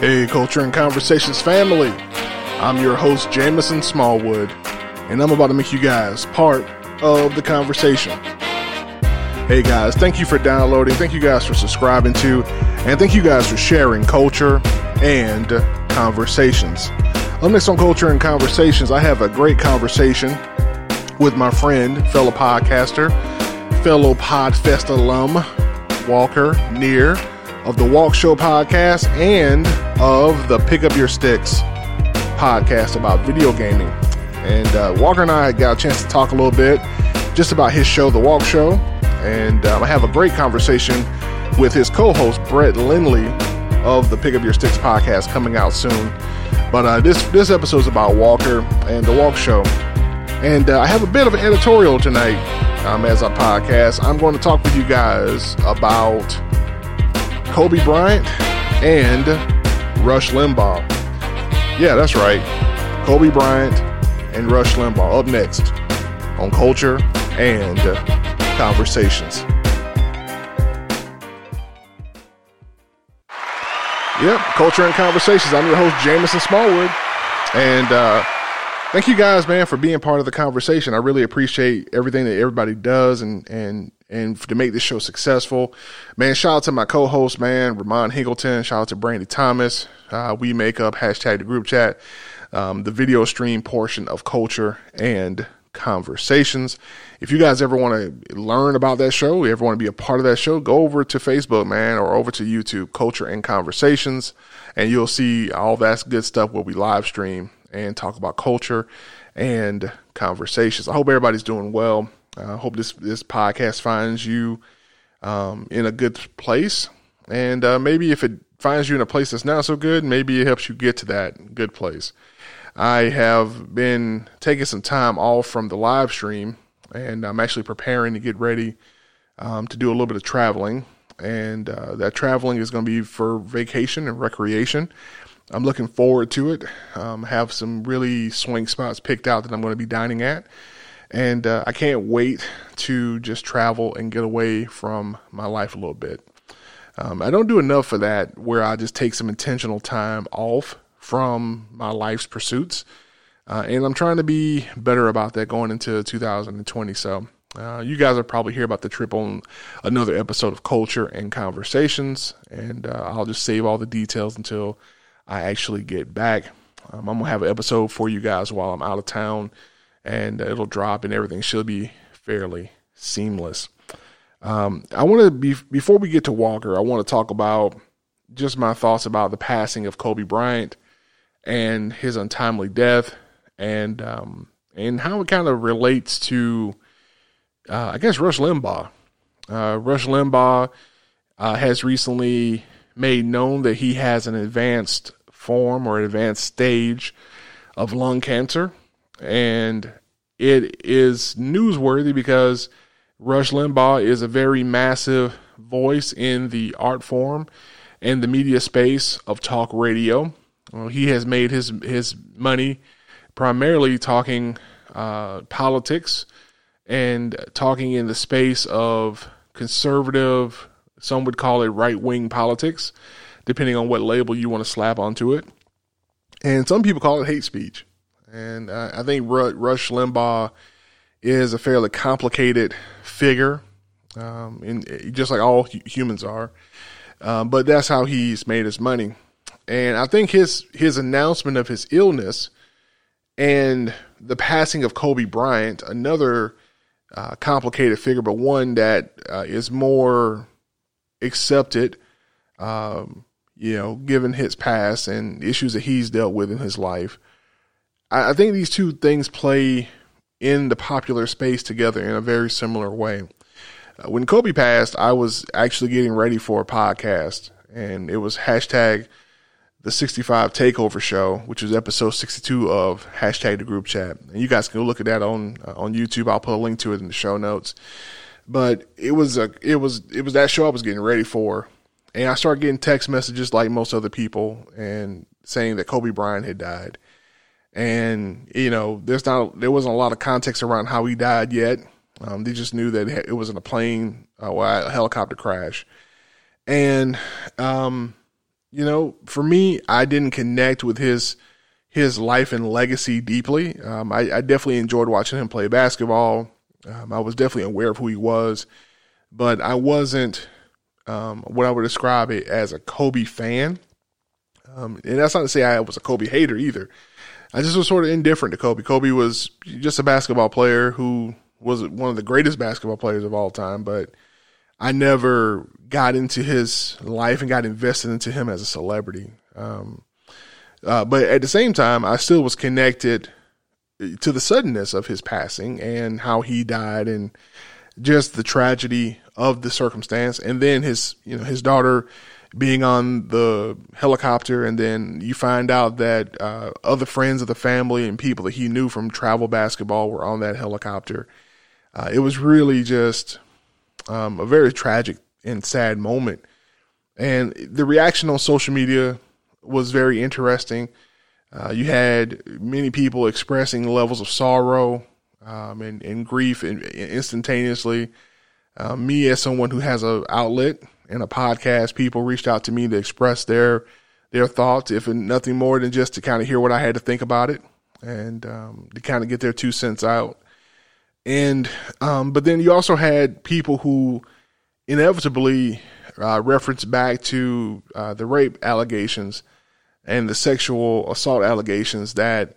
Hey, Culture and Conversations family. I'm your host, Jamison Smallwood, and I'm about to make you guys part of the conversation. Hey guys, thank you for downloading. Thank you guys for subscribing to, and thank you guys for sharing culture and conversations. Up next on Culture and Conversations, I have a great conversation with my friend, fellow podcaster, fellow Podfest alum, Walker Neer of the Walk Show podcast and of the Pick Up Your Sticks podcast about video gaming. And uh, Walker and I got a chance to talk a little bit just about his show, The Walk Show. And um, I have a great conversation with his co host, Brett Lindley of the Pick Up Your Sticks podcast coming out soon. But uh, this, this episode is about Walker and The Walk Show. And uh, I have a bit of an editorial tonight um, as a podcast. I'm going to talk with you guys about Kobe Bryant and Rush Limbaugh. Yeah, that's right. Kobe Bryant and Rush Limbaugh up next on Culture and Conversations. Yep, Culture and Conversations. I'm your host, Jamison Smallwood. And uh, thank you guys, man, for being part of the conversation. I really appreciate everything that everybody does and, and, and to make this show successful. Man, shout out to my co-host, man, Ramon Hingleton. Shout out to Brandy Thomas. Uh, we make up hashtag the group chat, um, the video stream portion of culture and conversations. If you guys ever want to learn about that show, you ever want to be a part of that show, go over to Facebook, man, or over to YouTube, Culture and Conversations, and you'll see all that good stuff where we live stream and talk about culture and conversations. I hope everybody's doing well. I hope this this podcast finds you um, in a good place, and uh, maybe if it finds you in a place that's not so good, maybe it helps you get to that good place. I have been taking some time off from the live stream, and I'm actually preparing to get ready um, to do a little bit of traveling. And uh, that traveling is going to be for vacation and recreation. I'm looking forward to it. Um, have some really swing spots picked out that I'm going to be dining at. And uh, I can't wait to just travel and get away from my life a little bit. Um, I don't do enough for that where I just take some intentional time off from my life's pursuits. Uh, and I'm trying to be better about that going into 2020. So, uh, you guys will probably hear about the trip on another episode of Culture and Conversations. And uh, I'll just save all the details until I actually get back. Um, I'm going to have an episode for you guys while I'm out of town, and it'll drop, and everything should be fairly seamless. Um, I want to be before we get to Walker. I want to talk about just my thoughts about the passing of Kobe Bryant and his untimely death, and um, and how it kind of relates to, uh, I guess, Rush Limbaugh. Uh, Rush Limbaugh uh, has recently made known that he has an advanced form or advanced stage of lung cancer, and it is newsworthy because Rush Limbaugh is a very massive voice in the art form and the media space of talk radio. Well, he has made his his money primarily talking uh, politics and talking in the space of conservative. Some would call it right wing politics, depending on what label you want to slap onto it. And some people call it hate speech. And uh, I think Rush Limbaugh is a fairly complicated figure, um, and just like all humans are. Um, but that's how he's made his money. And I think his his announcement of his illness and the passing of Kobe Bryant, another uh, complicated figure, but one that uh, is more accepted, um, you know, given his past and issues that he's dealt with in his life. I, I think these two things play in the popular space together in a very similar way. Uh, when Kobe passed, I was actually getting ready for a podcast, and it was hashtag the 65 Takeover Show, which was episode 62 of hashtag the group chat. And you guys can look at that on uh, on YouTube. I'll put a link to it in the show notes. But it was a it was it was that show I was getting ready for, and I started getting text messages like most other people, and saying that Kobe Bryant had died. And you know, there's not there wasn't a lot of context around how he died yet. Um, they just knew that it was in a plane, uh, a helicopter crash, and um, you know, for me, I didn't connect with his his life and legacy deeply. Um, I, I, definitely enjoyed watching him play basketball. Um, I was definitely aware of who he was, but I wasn't um, what I would describe it as a Kobe fan. Um, and that's not to say I was a Kobe hater either. I just was sort of indifferent to Kobe. Kobe was just a basketball player who was one of the greatest basketball players of all time, but I never got into his life and got invested into him as a celebrity. Um, uh, but at the same time, I still was connected to the suddenness of his passing and how he died and just the tragedy of the circumstance. And then his, you know, his daughter being on the helicopter, and then you find out that uh, other friends of the family and people that he knew from travel basketball were on that helicopter. Uh, it was really just um, a very tragic and sad moment. And the reaction on social media was very interesting. Uh, you had many people expressing levels of sorrow um, and, and, grief instantaneously. Uh, me, as someone who has an outlet and a podcast, people reached out to me to express their their thoughts, if nothing more than just to kind of hear what I had to think about it and um, to kind of get their two cents out. And um, but then you also had people who inevitably uh, reference back to uh, the rape allegations and the sexual assault allegations that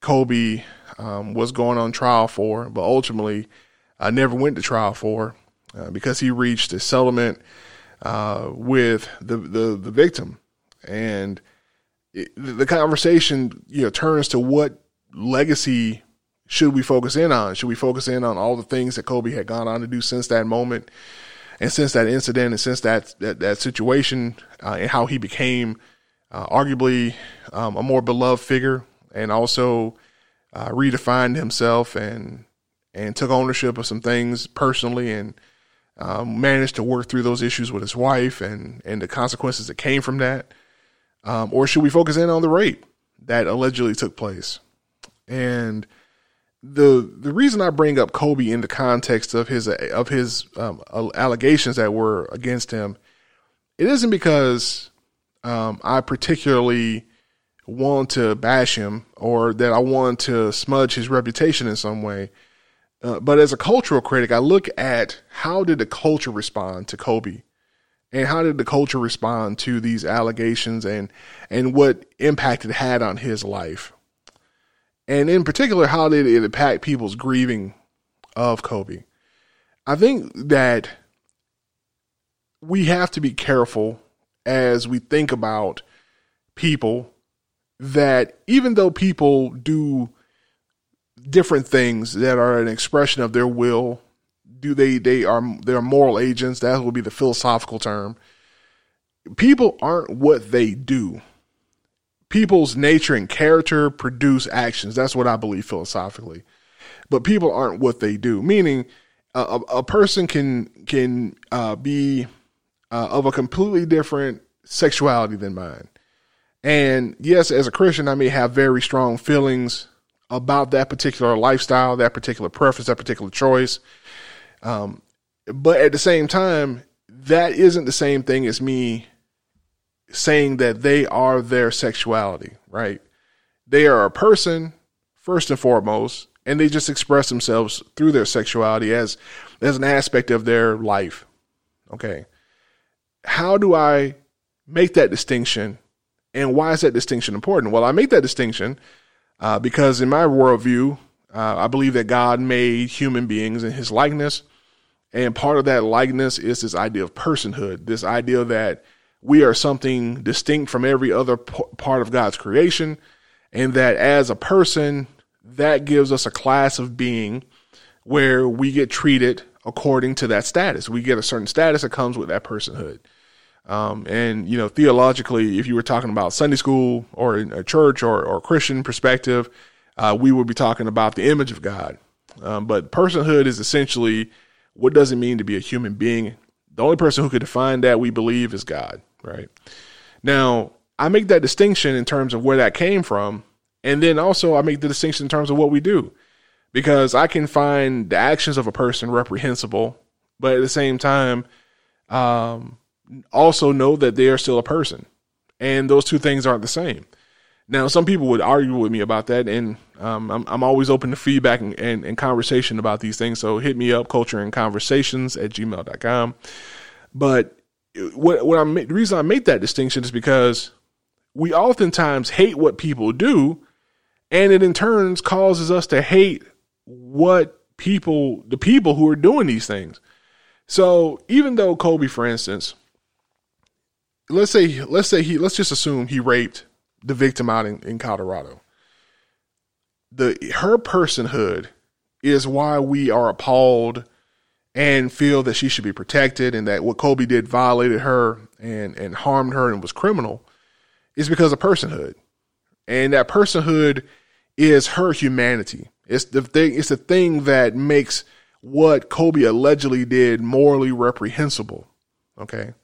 Kobe um, was going on trial for, but ultimately uh, never went to trial for uh, because he reached a settlement uh, with the, the, the victim, and it, the conversation you know turns to what legacy should we focus in on? Should we focus in on all the things that Kobe had gone on to do since that moment, and since that incident, and since that that, that situation, uh, and how he became uh, arguably um, a more beloved figure, and also uh, redefined himself and and took ownership of some things personally, and um, managed to work through those issues with his wife and and the consequences that came from that, um, or should we focus in on the rape that allegedly took place, and the the reason I bring up Kobe in the context of his of his um, allegations that were against him, it isn't because um, I particularly want to bash him or that I want to smudge his reputation in some way. Uh, but as a cultural critic, I look at how did the culture respond to Kobe, and how did the culture respond to these allegations, and and what impact it had on his life. And in particular, how did it impact people's grieving of Kobe? I think that we have to be careful as we think about people that even though people do different things that are an expression of their will, do they they are they're moral agents, that would be the philosophical term. People aren't what they do people's nature and character produce actions. That's what I believe philosophically. But people aren't what they do. Meaning, a, a person can can uh, be uh, of a completely different sexuality than mine. And yes, as a Christian, I may have very strong feelings about that particular lifestyle, that particular preference, that particular choice. Um, but at the same time, that isn't the same thing as me saying that they are their sexuality, right? They are a person first and foremost, and they just express themselves through their sexuality as as an aspect of their life. Okay. How do I make that distinction? And why is that distinction important? Well, I make that distinction uh, because in my worldview, uh, I believe that God made human beings in his likeness. And part of that likeness is this idea of personhood, this idea that we are something distinct from every other p- part of God's creation, and that as a person, that gives us a class of being where we get treated according to that status. We get a certain status that comes with that personhood. Um, and you know, theologically, if you were talking about Sunday school or a church or, or Christian perspective, uh, we would be talking about the image of God. Um, but personhood is essentially what does it mean to be a human being? The only person who could define that we believe is God right? Now, I make that distinction in terms of where that came from. And then also, I make the distinction in terms of what we do. Because I can find the actions of a person reprehensible, but at the same time, um, also know that they are still a person And those two things aren't the same. Now, some people would argue with me about that, and um, I'm, I'm always open to feedback and, and, and, conversation about these things. So hit me up, culture and conversations at gmail.com. But what, what I'm, the reason I make that distinction is because we oftentimes hate what people do, and it in turns causes us to hate what people, the people who are doing these things. So even though Kobe, for instance, let's say, let's say he, let's just assume he raped the victim out in, in Colorado. The her personhood is why we are appalled and feel that she should be protected and that what Kobe did violated her and, and harmed her and was criminal is because of personhood. And that personhood is her humanity. It's the thing, it's the thing that makes what Kobe allegedly did morally reprehensible. Okay.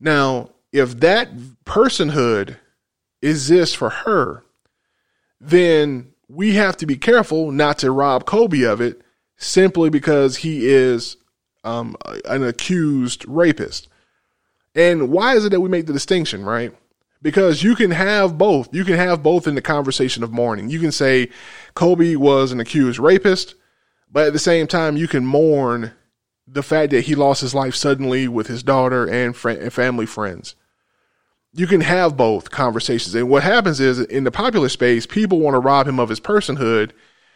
Now, if that personhood exists for her, then we have to be careful not to rob Kobe of it simply because he is um, an accused rapist. And why is it that we make the distinction, right? Because you can have both. You can have both in the conversation of mourning. You can say Kobe was an accused rapist, but at the same time, you can mourn the fact that he lost his life suddenly with his daughter and, fr- and family friends you can have both conversations. And what happens is in the popular space, people want to rob him of his personhood,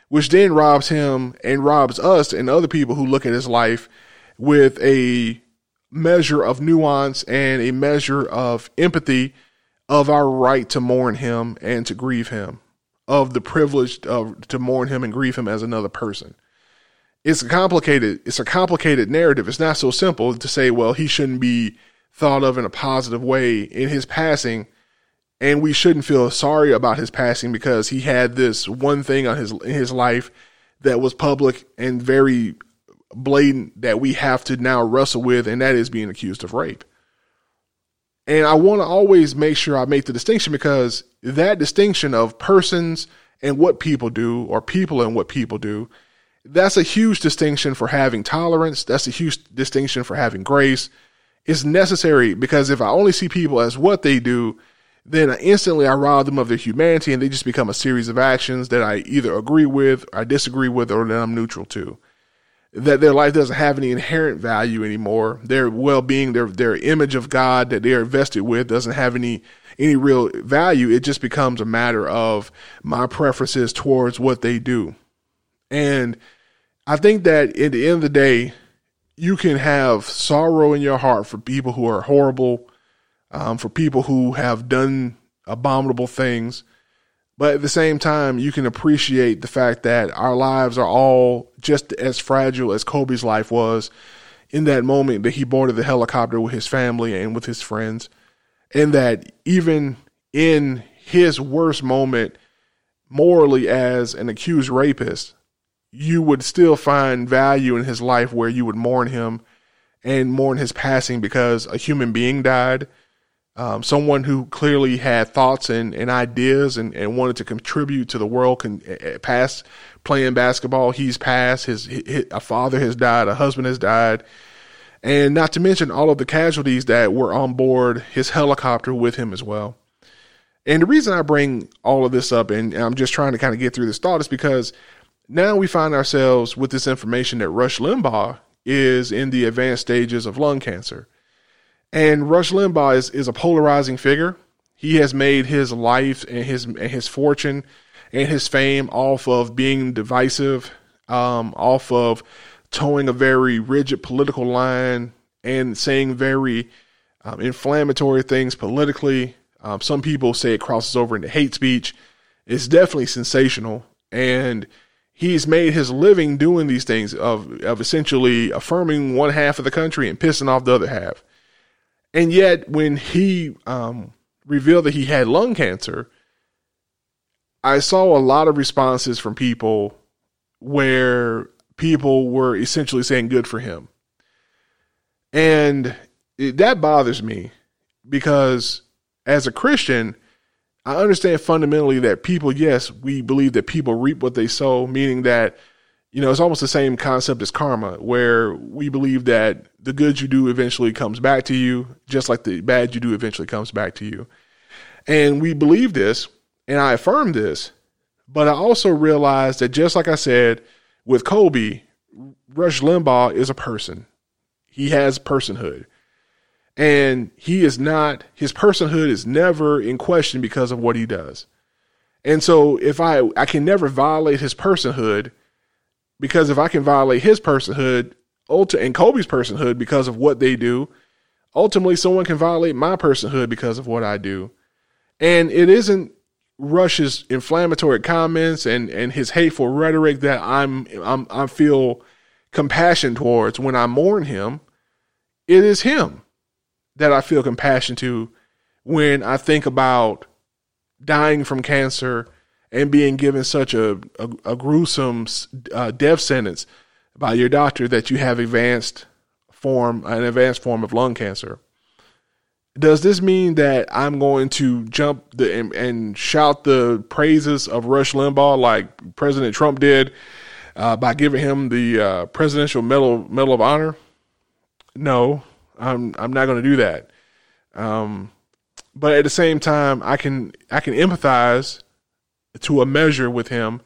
which then robs him and robs us and other people who look at his life with a measure of nuance and a measure of empathy of our right to mourn him and to grieve him, of the privilege of to mourn him and grieve him as another person. It's complicated, it's a complicated narrative. It's not so simple to say, well, he shouldn't be thought of in a positive way in his passing. And we shouldn't feel sorry about his passing because he had this one thing on his in his life that was public and very blatant that we have to now wrestle with, and that is being accused of rape. And I want to always make sure I make the distinction because that distinction of persons and what people do, or people and what people do, that's a huge distinction for having tolerance. That's a huge distinction for having grace is necessary because if I only see people as what they do, then instantly I rob them of their humanity and they just become a series of actions that I either agree with, I disagree with, or that I'm neutral to. That their life doesn't have any inherent value anymore. Their well being, their their image of God that they are invested with doesn't have any any real value. It just becomes a matter of my preferences towards what they do. And I think that at the end of the day, you can have sorrow in your heart for people who are horrible, um, for people who have done abominable things. But at the same time, you can appreciate the fact that our lives are all just as fragile as Kobe's life was in that moment that he boarded the helicopter with his family and with his friends. And that even in his worst moment, morally as an accused rapist, you would still find value in his life where you would mourn him and mourn his passing because a human being died. Um, someone who clearly had thoughts and, and ideas and, and wanted to contribute to the world can past playing basketball. He's passed. His, his, a father has died. A husband has died. And not to mention all of the casualties that were on board his helicopter with him as well. And the reason I bring all of this up, and I'm just trying to kind of get through this thought, is because now we find ourselves with this information that Rush Limbaugh is in the advanced stages of lung cancer. And Rush Limbaugh is, is a polarizing figure. He has made his life and his and his fortune and his fame off of being divisive, um, off of towing a very rigid political line and saying very um, inflammatory things politically. Um, some people say it crosses over into hate speech. It's definitely sensational. And he's made his living doing these things of of essentially affirming one half of the country and pissing off the other half. And yet, when he um, revealed that he had lung cancer, I saw a lot of responses from people where people were essentially saying good for him. And it, that bothers me because as a Christian, I understand fundamentally that people, yes, we believe that people reap what they sow, meaning that, you know, it's almost the same concept as karma, where we believe that the good you do eventually comes back to you, just like the bad you do eventually comes back to you. And we believe this, and I affirm this, but I also realize that just like I said with Kobe, Rush Limbaugh is a person. He has personhood. And he is not, his personhood is never in question because of what he does. And so if I, I can never violate his personhood because if I can violate his personhood, and Kobe's personhood because of what they do, ultimately someone can violate my personhood because of what I do. And it isn't Rush's inflammatory comments and, and his hateful rhetoric that I'm, I'm I feel compassion towards when I mourn him. It is him that I feel compassion to when I think about dying from cancer and being given such a, a, a gruesome uh, death sentence by your doctor that you have advanced form an advanced form of lung cancer. Does this mean that I'm going to jump the and, and shout the praises of Rush Limbaugh like President Trump did uh, by giving him the uh, Presidential Medal Medal of Honor? No, I'm I'm not going to do that. Um, but at the same time, I can I can empathize to a measure with him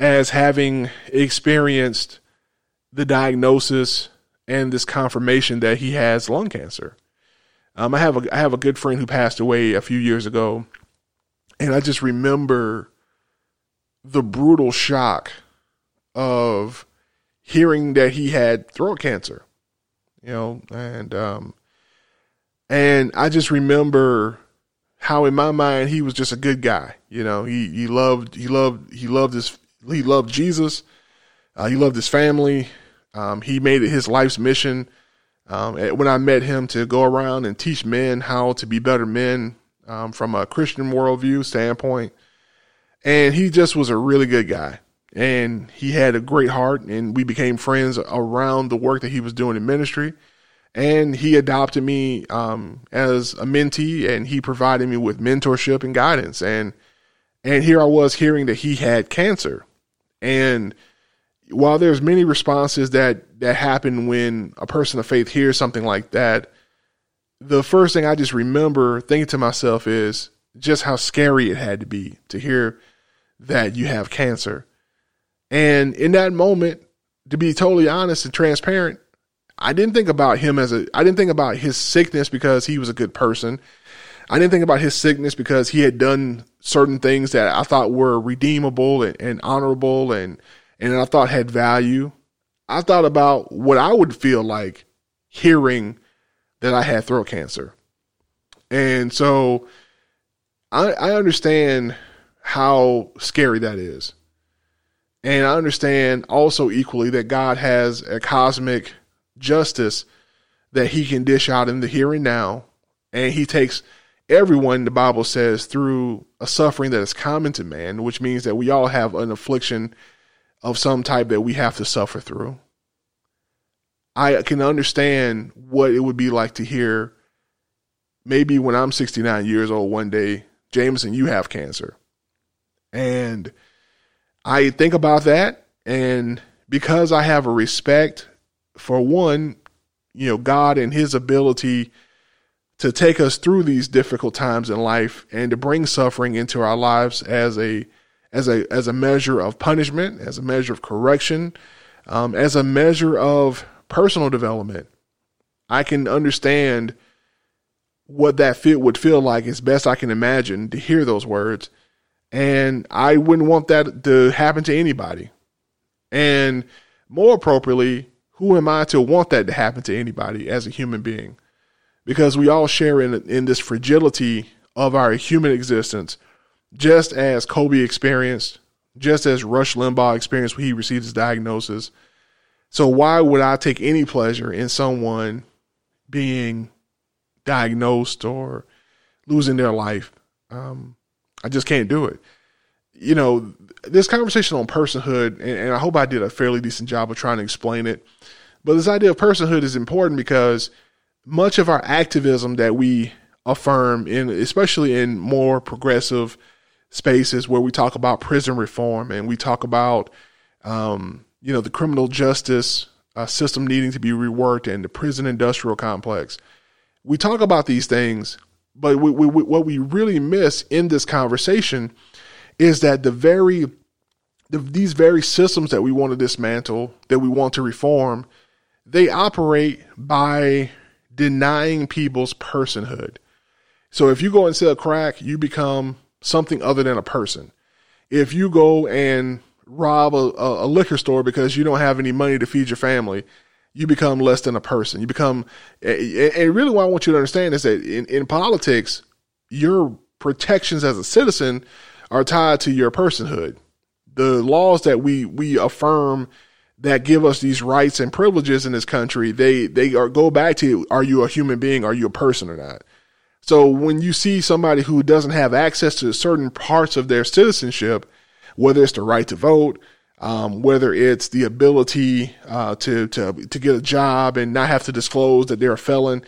as having experienced the diagnosis and this confirmation that he has lung cancer. Um, I have a I have a good friend who passed away a few years ago, and I just remember the brutal shock of hearing that he had throat cancer. You know, and um, and I just remember how in my mind he was just a good guy. You know, he he loved he loved he loved his he loved Jesus. Uh, he loved his family. Um, he made it his life's mission. Um, when I met him to go around and teach men how to be better men um, from a Christian worldview standpoint, and he just was a really good guy. And he had a great heart, and we became friends around the work that he was doing in ministry. And he adopted me um, as a mentee and he provided me with mentorship and guidance. And and here I was hearing that he had cancer. And while there's many responses that that happen when a person of faith hears something like that the first thing I just remember thinking to myself is just how scary it had to be to hear that you have cancer and in that moment to be totally honest and transparent I didn't think about him as a, I didn't think about his sickness because he was a good person. I didn't think about his sickness because he had done certain things that I thought were redeemable and, and honorable and, and I thought had value. I thought about what I would feel like hearing that I had throat cancer. And so I, I understand how scary that is. And I understand also equally that God has a cosmic justice that he can dish out in the here and now. And he takes everyone, the Bible says, through a suffering that is common to man, which means that we all have an affliction of some type that we have to suffer through. I can understand what it would be like to hear maybe when I'm 69 years old one day, Jamison, you have cancer. And I think about that. And because I have a respect for one, you know, God and his ability to take us through these difficult times in life and to bring suffering into our lives as a as a as a measure of punishment, as a measure of correction, um, as a measure of personal development. I can understand what that feel would feel like as best I can imagine to hear those words. And I wouldn't want that to happen to anybody. And more appropriately, who am I to want that to happen to anybody as a human being? Because we all share in in this fragility of our human existence, just as Kobe experienced, just as Rush Limbaugh experienced when he received his diagnosis. So why would I take any pleasure in someone being diagnosed or losing their life? Um, I just can't do it. You know, this conversation on personhood, and, and I hope I did a fairly decent job of trying to explain it. But this idea of personhood is important because much of our activism that we affirm in, especially in more progressive spaces where we talk about prison reform and we talk about, um, you know, the criminal justice uh, system needing to be reworked and the prison industrial complex. We talk about these things but we, we, what we really miss in this conversation is that the very the, these very systems that we want to dismantle, that we want to reform, they operate by denying people's personhood. So if you go and sell crack, you become something other than a person. If you go and rob a, a liquor store because you don't have any money to feed your family, you become less than a person. You become, and really what I want you to understand is that in, in politics, your protections as a citizen are tied to your personhood. The laws that we, we affirm that give us these rights and privileges in this country, they, they are go back to, are you a human being? Are you a person or not? So when you see somebody who doesn't have access to certain parts of their citizenship, whether it's the right to vote, um, whether it's the ability uh, to to to get a job and not have to disclose that they're a felon.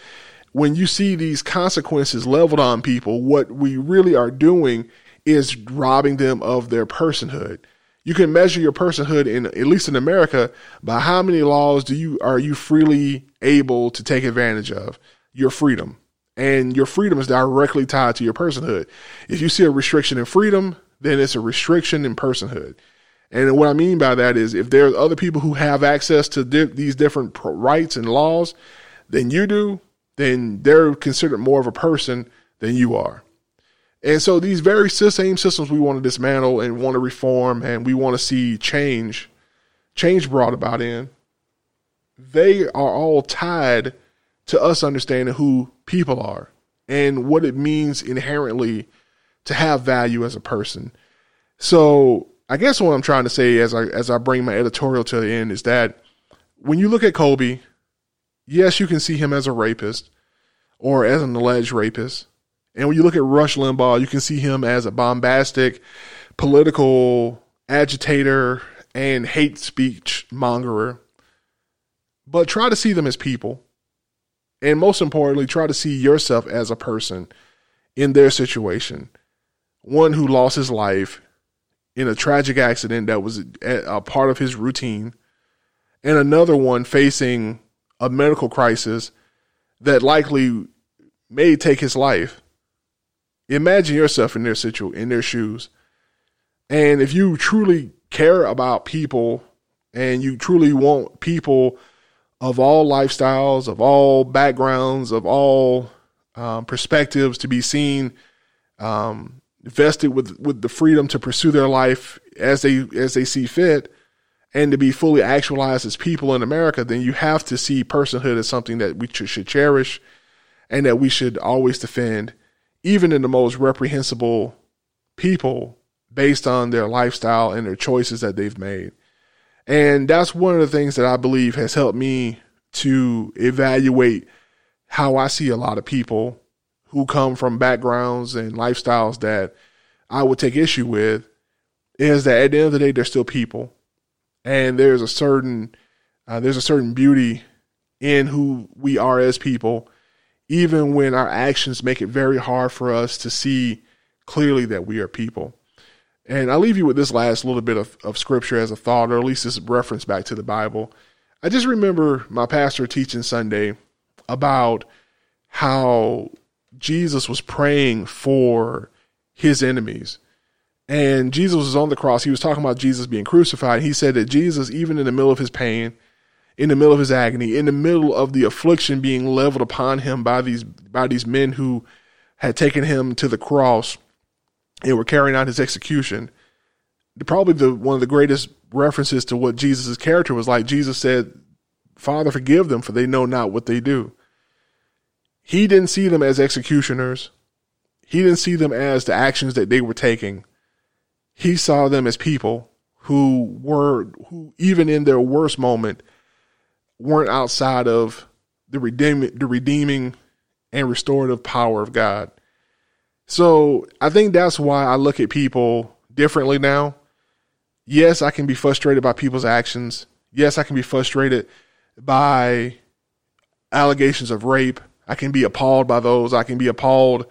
When you see these consequences leveled on people, what we really are doing is robbing them of their personhood. You can measure your personhood in at least in America by how many laws do you are you freely able to take advantage of your freedom. And your freedom is directly tied to your personhood. If you see a restriction in freedom, then it's a restriction in personhood. And what I mean by that is if there's other people who have access to di- these different rights and laws than you do, then they're considered more of a person than you are. And so these very same systems we want to dismantle and want to reform and we want to see change, change brought about in, they are all tied to us understanding who people are and what it means inherently to have value as a person. So I guess what I'm trying to say as I as I bring my editorial to the end is that when you look at Kobe, yes, you can see him as a rapist or as an alleged rapist. And when you look at Rush Limbaugh, you can see him as a bombastic political agitator and hate speech mongerer. But try to see them as people. And most importantly, try to see yourself as a person in their situation. One who lost his life in a tragic accident that was a, part of his routine, and another one facing a medical crisis that likely may take his life. Imagine yourself in their situ in their shoes. And if you truly care about people and you truly want people of all lifestyles, of all backgrounds, of all um, perspectives to be seen um, vested with with the freedom to pursue their life as they as they see fit and to be fully actualized as people in America, then you have to see personhood as something that we should cherish and that we should always defend, even in the most reprehensible people based on their lifestyle and their choices that they've made. And that's one of the things that I believe has helped me to evaluate how I see a lot of people who come from backgrounds and lifestyles that I would take issue with is that at the end of the day, they're still people, and there's a certain uh, there's a certain beauty in who we are as people, even when our actions make it very hard for us to see clearly that we are people. And I'll leave you with this last little bit of, of scripture as a thought, or at least this reference back to the Bible. I just remember my pastor teaching Sunday about how Jesus was praying for his enemies. And Jesus was on the cross. He was talking about Jesus being crucified. He said that Jesus, even in the middle of his pain, in the middle of his agony, in the middle of the affliction being leveled upon him by these by these men who had taken him to the cross and were carrying out his execution, probably the one of the greatest references to what Jesus' character was like. Jesus said, Father, forgive them, for they know not what they do. He didn't see them as executioners. He didn't see them as the actions that they were taking. He saw them as people who were, who even in their worst moment, weren't outside of the redeeming, the redeeming and restorative power of God. So I think that's why I look at people differently now. Yes, I can be frustrated by people's actions. Yes, I can be frustrated by allegations of rape. I can be appalled by those. I can be appalled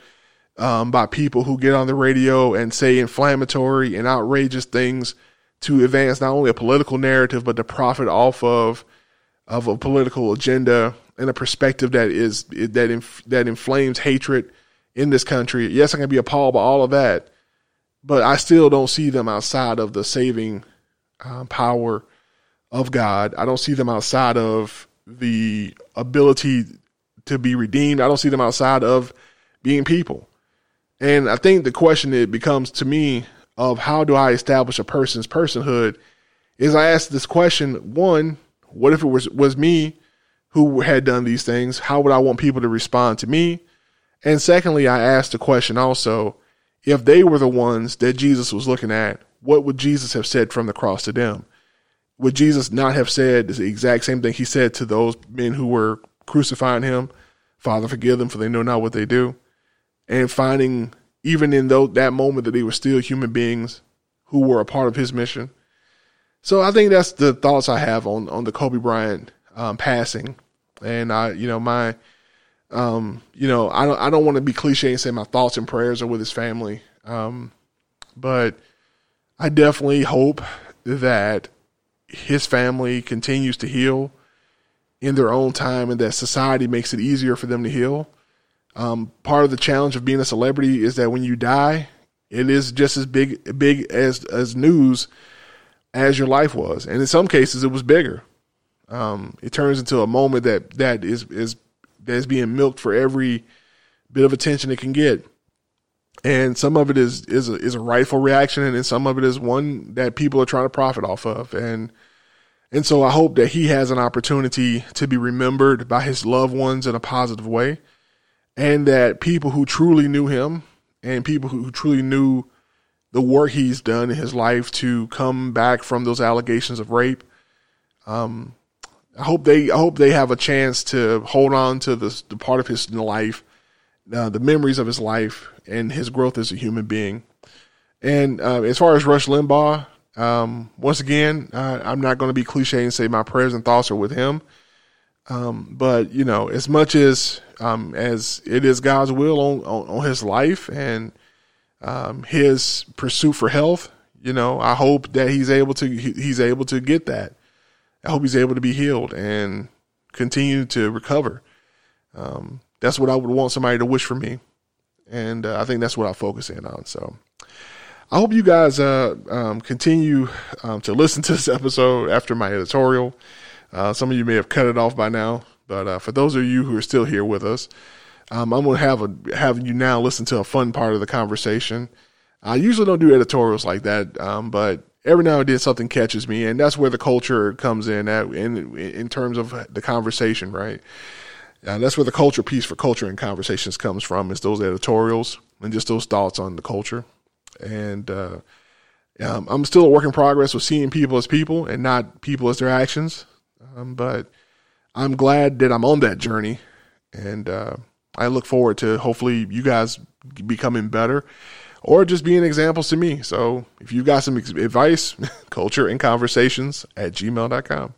um, by people who get on the radio and say inflammatory and outrageous things to advance not only a political narrative but to profit off of of a political agenda and a perspective that is that inf- that inflames hatred in this country. Yes, I can be appalled by all of that, but I still don't see them outside of the saving um, power of God. I don't see them outside of the ability to be redeemed. I don't see them outside of being people. And I think the question it becomes to me of how do I establish a person's personhood is I ask this question, one, what if it was was me who had done these things? How would I want people to respond to me? And secondly, I asked the question also, if they were the ones that Jesus was looking at, what would Jesus have said from the cross to them? Would Jesus not have said the exact same thing he said to those men who were crucifying him? Father, forgive them for they know not what they do. And finding even in though that moment that they were still human beings who were a part of his mission. So I think that's the thoughts I have on on the Kobe Bryant um, passing, and I, you know, my, um, you know, I don't I don't want to be cliche and say my thoughts and prayers are with his family, um, but I definitely hope that his family continues to heal in their own time, and that society makes it easier for them to heal. Um, part of the challenge of being a celebrity is that when you die, it is just as big big as as news as your life was, and in some cases, it was bigger. Um, it turns into a moment that that is is that is being milked for every bit of attention it can get, and some of it is is a, is a rightful reaction, and some of it is one that people are trying to profit off of, and and so I hope that he has an opportunity to be remembered by his loved ones in a positive way and that people who truly knew him and people who truly knew the work he's done in his life to come back from those allegations of rape. Um, I hope they I hope they have a chance to hold on to the, the part of his life, uh, the memories of his life, and his growth as a human being. And uh, as far as Rush Limbaugh, um, once again, uh, I'm not going to be cliche and say my prayers and thoughts are with him. Um, but you know, as much as um, as it is God's will on, on, on his life and um, his pursuit for health, you know, I hope that he's able to he's able to get that. I hope he's able to be healed and continue to recover. Um, that's what I would want somebody to wish for me, and uh, I think that's what I focus in on. So. I hope you guys uh, um, continue um, to listen to this episode after my editorial. Uh, some of you may have cut it off by now, but uh, for those of you who are still here with us, um, I'm going to have a, have you now listen to a fun part of the conversation. I usually don't do editorials like that, um, but every now and then something catches me, and that's where the culture comes in at in in terms of the conversation, right? And that's where the culture piece for culture and conversations comes from is those editorials and just those thoughts on the culture. And uh, um, I'm still a work in progress with seeing people as people and not people as their actions. Um, but I'm glad that I'm on that journey, and uh, I look forward to hopefully you guys becoming better or just being examples to me. So if you got some advice, culture and conversations at gmail.com.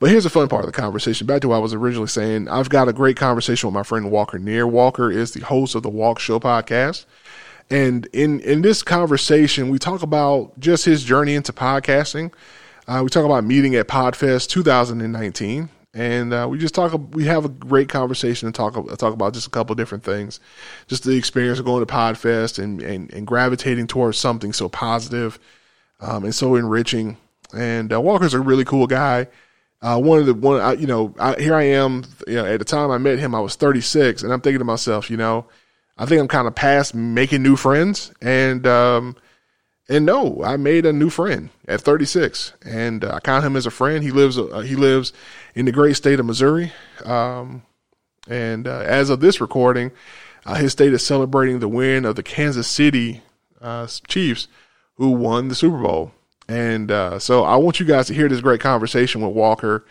But here's the fun part of the conversation. Back to what I was originally saying. I've got a great conversation with my friend Walker Neer. Walker is the host of the Walk Show podcast. And in, in this conversation, we talk about just his journey into podcasting. Uh, we talk about meeting at Podfest 2019, and uh, we just talk. We have a great conversation and talk talk about just a couple different things, just the experience of going to Podfest and and, and gravitating towards something so positive, um, and so enriching. And uh, Walker's a really cool guy. Uh, one of the one, I, you know, I, here I am. You know, at the time I met him, I was 36, and I'm thinking to myself, you know, I think I'm kind of past making new friends, and um, and no, I made a new friend at 36, and uh, I count him as a friend. He lives uh, he lives in the great state of Missouri, um, and uh, as of this recording, uh, his state is celebrating the win of the Kansas City uh, Chiefs, who won the Super Bowl. And uh, so I want you guys to hear this great conversation with Walker.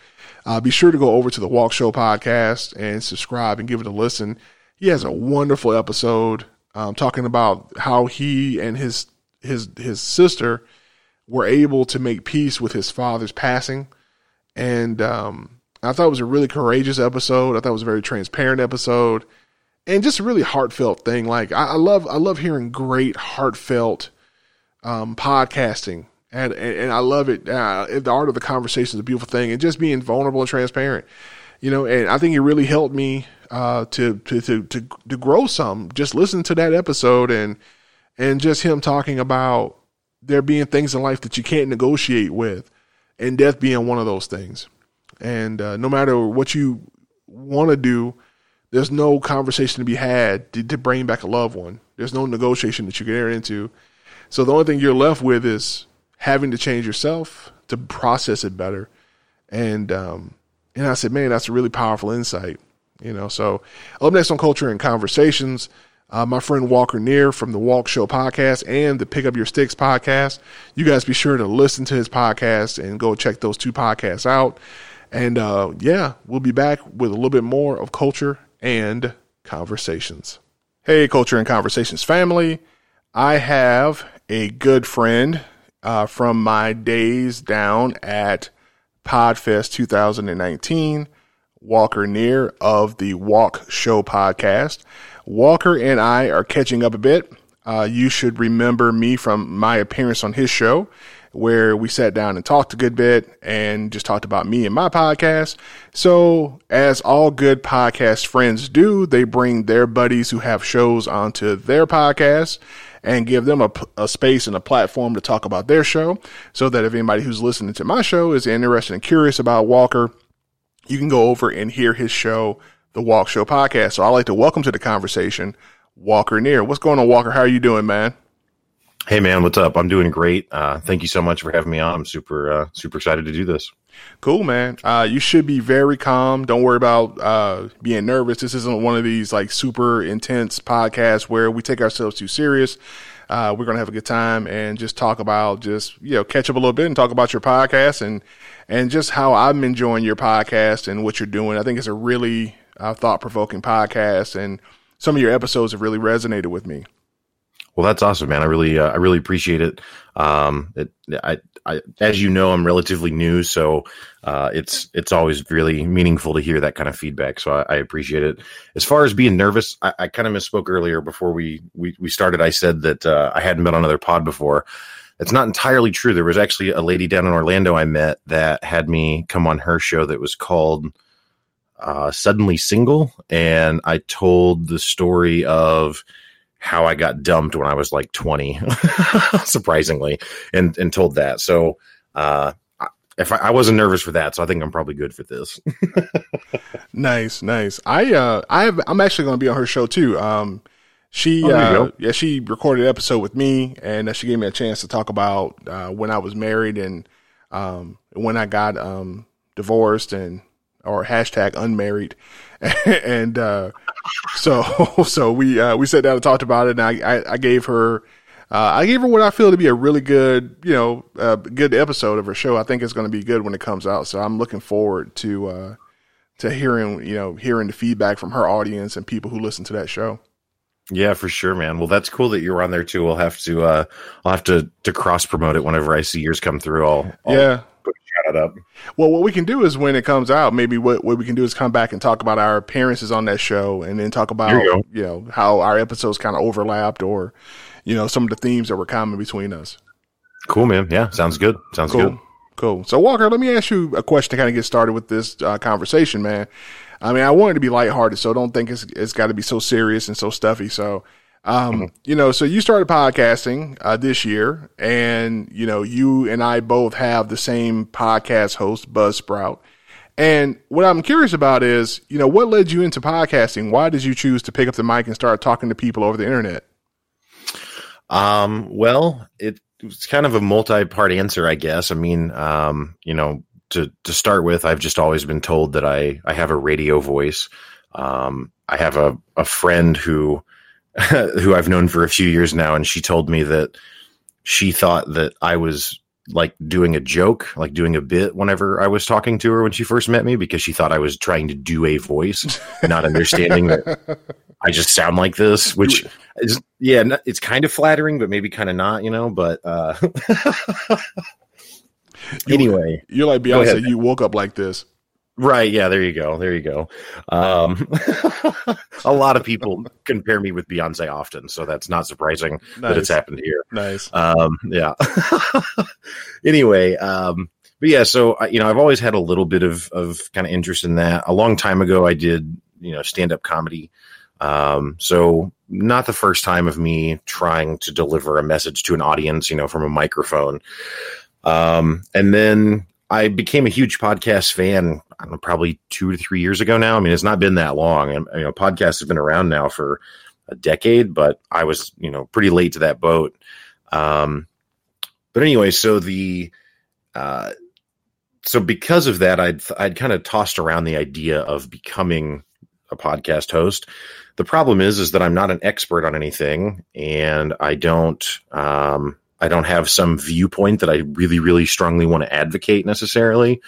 be sure to go over to the Walk Show podcast and subscribe and give it a listen. He has a wonderful episode um, talking about how he and his his his sister were able to make peace with his father's passing, and um, I thought it was a really courageous episode. I thought it was a very transparent episode, and just a really heartfelt thing. Like I, I love I love hearing great heartfelt um, podcasting. And, and, and I love it. Uh, the art of the conversation is a beautiful thing, and just being vulnerable and transparent. you know, and I think it really helped me uh, to, to to to to grow some. Just listen to that episode and and just him talking about there being things in life that you can't negotiate with, and death being one of those things. And uh, no matter what you want to do, there's no conversation to be had to, to, bring back a loved one. There's no negotiation that you can enter into. So the only thing you're left with is having to change yourself to process it better. And um, and I said, man, that's a really powerful insight. You know, so up next on Culture and Conversations, uh, my friend Walker Neer from the Walk Show podcast and the Pick Up Your Sticks podcast. You guys be sure to listen to his podcast and go check those two podcasts out. And uh, yeah, we'll be back with a little bit more of culture and conversations. Hey, culture and conversations family. I have a good friend uh, from my days down at Podfest 2019, Walker Neer of the Walk Show podcast. Walker and I are catching up a bit. Uh, you should remember me from my appearance on his show where we sat down and talked a good bit and just talked about me and my podcast. So, as all good podcast friends do, they bring their buddies who have shows onto their podcast and give them a, a space and a platform to talk about their show so that if anybody who's listening to my show is interested and curious about Walker, you can go over and hear his show, the Walk Show podcast. So I'd like to welcome to the conversation Walker Neer. What's going on, Walker? How are you doing, man? Hey man, what's up? I'm doing great. Uh, thank you so much for having me on. I'm super uh, super excited to do this. Cool, man. Uh, you should be very calm. Don't worry about uh, being nervous. This isn't one of these like super intense podcasts where we take ourselves too serious. Uh, we're gonna have a good time and just talk about just you know catch up a little bit and talk about your podcast and and just how I'm enjoying your podcast and what you're doing. I think it's a really uh, thought provoking podcast and some of your episodes have really resonated with me. Well, that's awesome, man. I really, uh, I really appreciate it. Um, it, I, As you know, I'm relatively new, so uh, it's it's always really meaningful to hear that kind of feedback. So I, I appreciate it. As far as being nervous, I, I kind of misspoke earlier before we we, we started. I said that uh, I hadn't been on another pod before. It's not entirely true. There was actually a lady down in Orlando I met that had me come on her show that was called uh, "Suddenly Single," and I told the story of how I got dumped when I was like 20, surprisingly, and and told that. So uh, if I, I, wasn't nervous for that, so I think I'm probably good for this. nice, nice. I uh, I have, I'm actually going to be on her show too. Um, she oh, uh, yeah, she recorded an episode with me, and uh, she gave me a chance to talk about uh, when I was married and um, when I got um, divorced and or hashtag unmarried, and uh, so so we uh, we sat down and talked about it, and I I, I gave her. Uh, I gave her what I feel to be a really good, you know, uh, good episode of her show. I think it's going to be good when it comes out. So I'm looking forward to uh, to hearing, you know, hearing the feedback from her audience and people who listen to that show. Yeah, for sure, man. Well, that's cool that you're on there too. We'll have to, uh, I'll have to to cross promote it whenever I see yours come through. I'll, I'll yeah, it up. Well, what we can do is when it comes out, maybe what, what we can do is come back and talk about our appearances on that show and then talk about, you, you, know, how our episodes kind of overlapped or, you know, some of the themes that were common between us. Cool, man. Yeah. Sounds good. Sounds cool. good. Cool. So, Walker, let me ask you a question to kind of get started with this uh, conversation, man. I mean, I want it to be lighthearted, so don't think it's, it's got to be so serious and so stuffy. So, um, mm-hmm. you know, so you started podcasting uh, this year, and you know, you and I both have the same podcast host, Buzzsprout. And what I'm curious about is, you know, what led you into podcasting? Why did you choose to pick up the mic and start talking to people over the internet? Um, well, it, it's kind of a multi-part answer, I guess. I mean, um, you know, to to start with, I've just always been told that I I have a radio voice. Um, I have a a friend who who I've known for a few years now, and she told me that she thought that I was like doing a joke, like doing a bit whenever I was talking to her when she first met me because she thought I was trying to do a voice, not understanding that I just sound like this, which is, yeah, it's kind of flattering, but maybe kind of not, you know, but, uh, anyway, you're like Beyonce, you woke up like this. Right. Yeah. There you go. There you go. Um, a lot of people compare me with Beyonce often, so that's not surprising nice. that it's happened here. Nice. Um, yeah. anyway, um, but yeah, so you know, I've always had a little bit of of kind of interest in that. A long time ago, I did you know stand up comedy. Um, so not the first time of me trying to deliver a message to an audience, you know, from a microphone. Um, and then I became a huge podcast fan. I don't know, probably two to three years ago now. I mean, it's not been that long, and you know, podcasts have been around now for a decade, but I was you know pretty late to that boat. Um, but anyway, so the uh, so because of that, I'd I'd kind of tossed around the idea of becoming a podcast host. The problem is, is that I'm not an expert on anything, and I don't um, I don't have some viewpoint that I really really strongly want to advocate necessarily.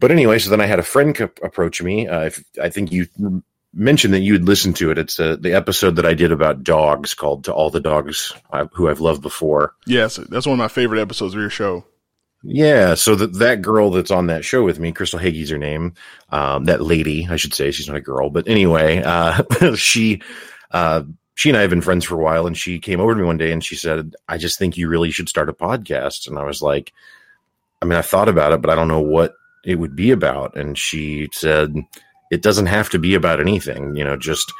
But anyway, so then I had a friend co- approach me. Uh, if, I think you mentioned that you had listened to it. It's uh, the episode that I did about dogs called "To All the Dogs I, Who I've Loved Before." Yes, that's one of my favorite episodes of your show. Yeah, so that that girl that's on that show with me, Crystal Hagee's her name. Um, that lady, I should say, she's not a girl, but anyway, uh, she uh, she and I have been friends for a while, and she came over to me one day and she said, "I just think you really should start a podcast." And I was like, "I mean, I thought about it, but I don't know what it would be about." And she said, "It doesn't have to be about anything, you know, just."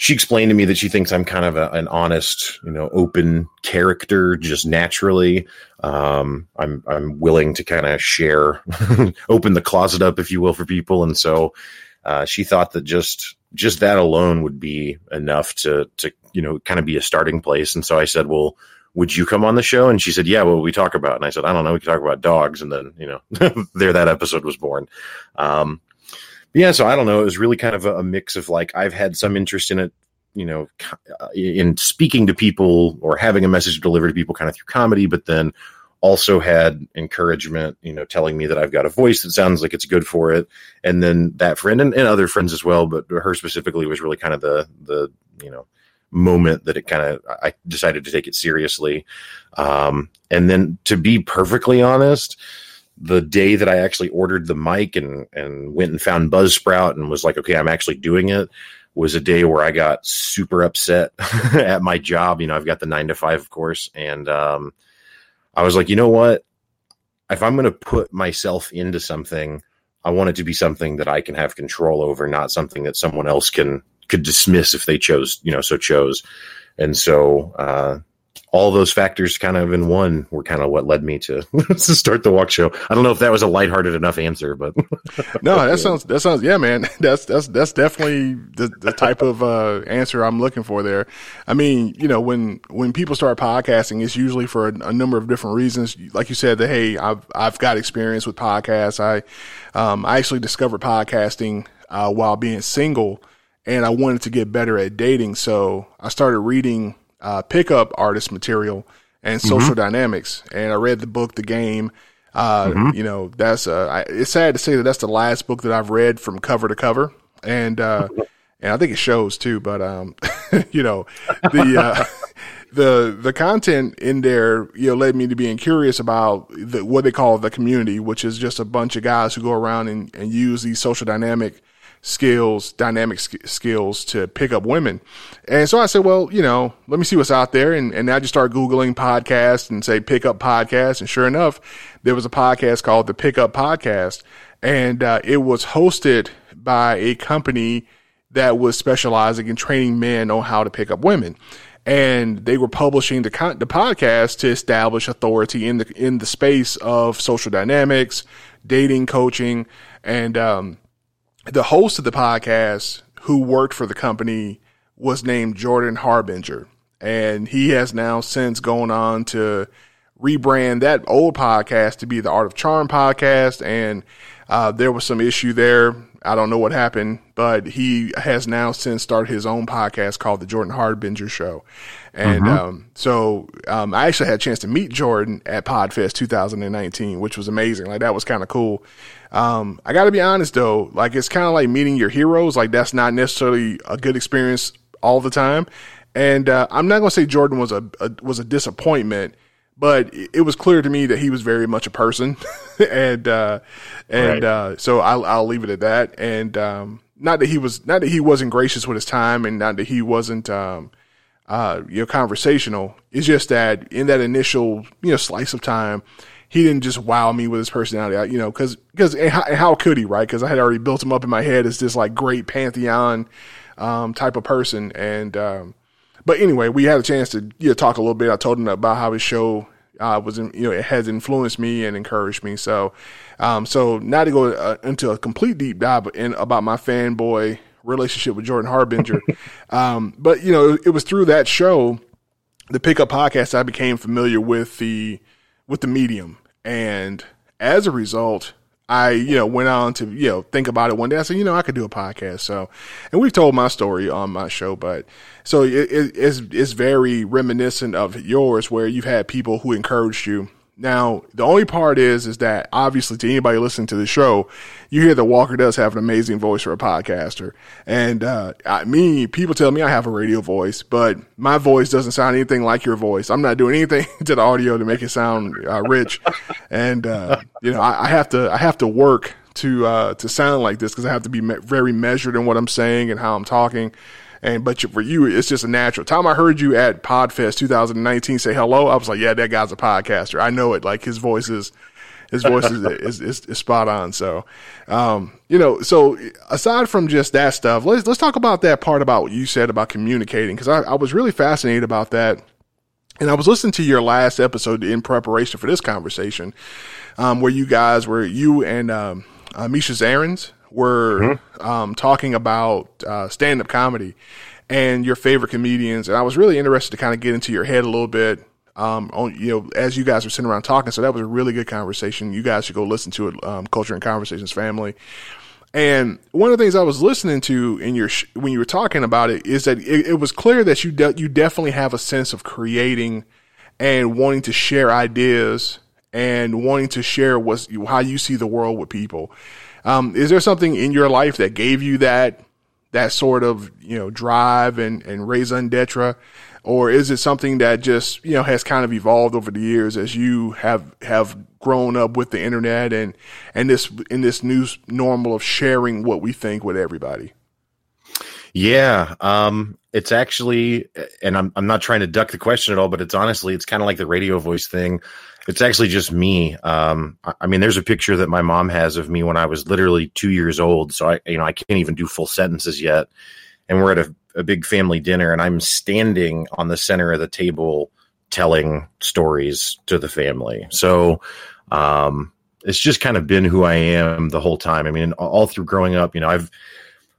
she explained to me that she thinks I'm kind of a, an honest, you know, open character just naturally. Um, I'm I'm willing to kind of share, open the closet up, if you will, for people, and so uh, she thought that just just that alone would be enough to to you know kind of be a starting place. And so I said, well. Would you come on the show? And she said, "Yeah." What will we talk about? And I said, "I don't know. We could talk about dogs." And then, you know, there that episode was born. Um, yeah, so I don't know. It was really kind of a, a, mix of like I've had some interest in it, you know, in speaking to people or having a message delivered to people kind of through comedy, but then also had encouragement, you know, telling me that I've got a voice that sounds like it's good for it. And then that friend and, and other friends as well, but her specifically was really kind of the the you know moment that it kind of I decided to take it seriously. Um, and then to be perfectly honest the day that I actually ordered the mic and and went and found Buzzsprout and was like, okay, I'm actually doing it, was a day where I got super upset at my job. You know, I've got the nine to five, of course, and um, I was like, you know what? If I'm going to put myself into something, I want it to be something that I can have control over, not something that someone else can could dismiss if they chose, you know, so chose. And so uh, all those factors kind of in one were kind of what led me to to start the walk show. I don't know if that was a lighthearted enough answer, but no, that sounds that sounds yeah, man. That's that's that's definitely the, the type of uh, answer I'm looking for there. I mean, you know, when when people start podcasting, it's usually for a, a number of different reasons. Like you said, that hey, I've I've got experience with podcasts. I um, I actually discovered podcasting uh, while being single, and I wanted to get better at dating, so I started reading uh, pickup artist material and social mm-hmm. dynamics. And I read the book, The Game. Uh, mm-hmm. You know, that's uh, I, it's sad to say that that's the last book that I've read from cover to cover, and uh, and I think it shows too. But um, you know, the uh, the the content in there, you know, led me to being curious about the, what they call the community, which is just a bunch of guys who go around and, and use these social dynamic skills, dynamic sk- skills to pick up women. And so I said, well, you know, let me see what's out there. And, and I just started Googling podcasts and say pick up podcasts. And sure enough, there was a podcast called the Pickup Podcast. And uh, it was hosted by a company that was specializing in training men on how to pick up women. And they were publishing the con- the podcast to establish authority in the in the space of social dynamics, dating coaching, and um, the host of the podcast who worked for the company was named Jordan Harbinger. And he has now since gone on to rebrand that old podcast to be the Art of Charm podcast. And uh, there was some issue there. I don't know what happened, but he has now since started his own podcast called the Jordan Harbinger Show. And mm-hmm. um, so um, I actually had a chance to meet Jordan at Podfest 2019, which was amazing. Like that was kind of cool. Um, I got to be honest though, like it's kind of like meeting your heroes. Like that's not necessarily a good experience all the time. And uh, I'm not gonna say Jordan was a, a was a disappointment, but it was clear to me that he was very much a person, and uh, and right. uh, so I'll, I'll leave it at that. And um, not that he was not that he wasn't gracious with his time, and not that he wasn't um, uh, you know conversational. It's just that in that initial you know slice of time, he didn't just wow me with his personality, you know, because because how, how, could he, right? Because I had already built him up in my head as this like great pantheon um, type of person, and um, but anyway, we had a chance to you know, talk a little bit. I told him about how his show uh, was, in, you know, it has influenced me and encouraged me. So, um, so now to go uh, into a complete deep dive in about my fanboy relationship with Jordan Harbinger, um, but you know, it, it was through that show, the Pickup Podcast, I became familiar with the with the medium, and as a result, I, you know, went on to, you know, think about it one day. I said, you know, I could do a podcast. So, and we've told my story on my show, but so it, it, it's, it's very reminiscent of yours where you've had people who encouraged you now, the only part is, is that obviously to anybody listening to the show, you hear that Walker does have an amazing voice for a podcaster. And, uh, I, me, people tell me I have a radio voice, but my voice doesn't sound anything like your voice. I'm not doing anything to the audio to make it sound uh, rich. And, uh, you know, I, I, have to, I have to work to, uh, to sound like this because I have to be me- very measured in what I'm saying and how I'm talking. And but for you, it's just a natural. Time I heard you at Podfest 2019 say hello, I was like, yeah, that guy's a podcaster. I know it. Like his voice is. His voice is, is, is, is, spot on. So, um, you know, so aside from just that stuff, let's, let's talk about that part about what you said about communicating. Cause I, I was really fascinated about that. And I was listening to your last episode in preparation for this conversation, um, where you guys were, you and, um, uh, Misha Zarins, were mm-hmm. um, talking about uh, stand up comedy and your favorite comedians. And I was really interested to kind of get into your head a little bit. Um, on, you know, as you guys were sitting around talking, so that was a really good conversation. You guys should go listen to it. Um, Culture and Conversations family. And one of the things I was listening to in your sh- when you were talking about it is that it, it was clear that you de- you definitely have a sense of creating and wanting to share ideas and wanting to share what's how you see the world with people. Um, is there something in your life that gave you that that sort of you know drive and and raison d'etre, or is it something that just you know has kind of evolved over the years as you have have grown up with the internet and and this in this new normal of sharing what we think with everybody? Yeah, um, it's actually, and I'm I'm not trying to duck the question at all, but it's honestly, it's kind of like the radio voice thing. It's actually just me. Um, I mean, there's a picture that my mom has of me when I was literally two years old. So I, you know, I can't even do full sentences yet. And we're at a, a big family dinner, and I'm standing on the center of the table telling stories to the family. So, um, it's just kind of been who I am the whole time. I mean, all through growing up, you know, I've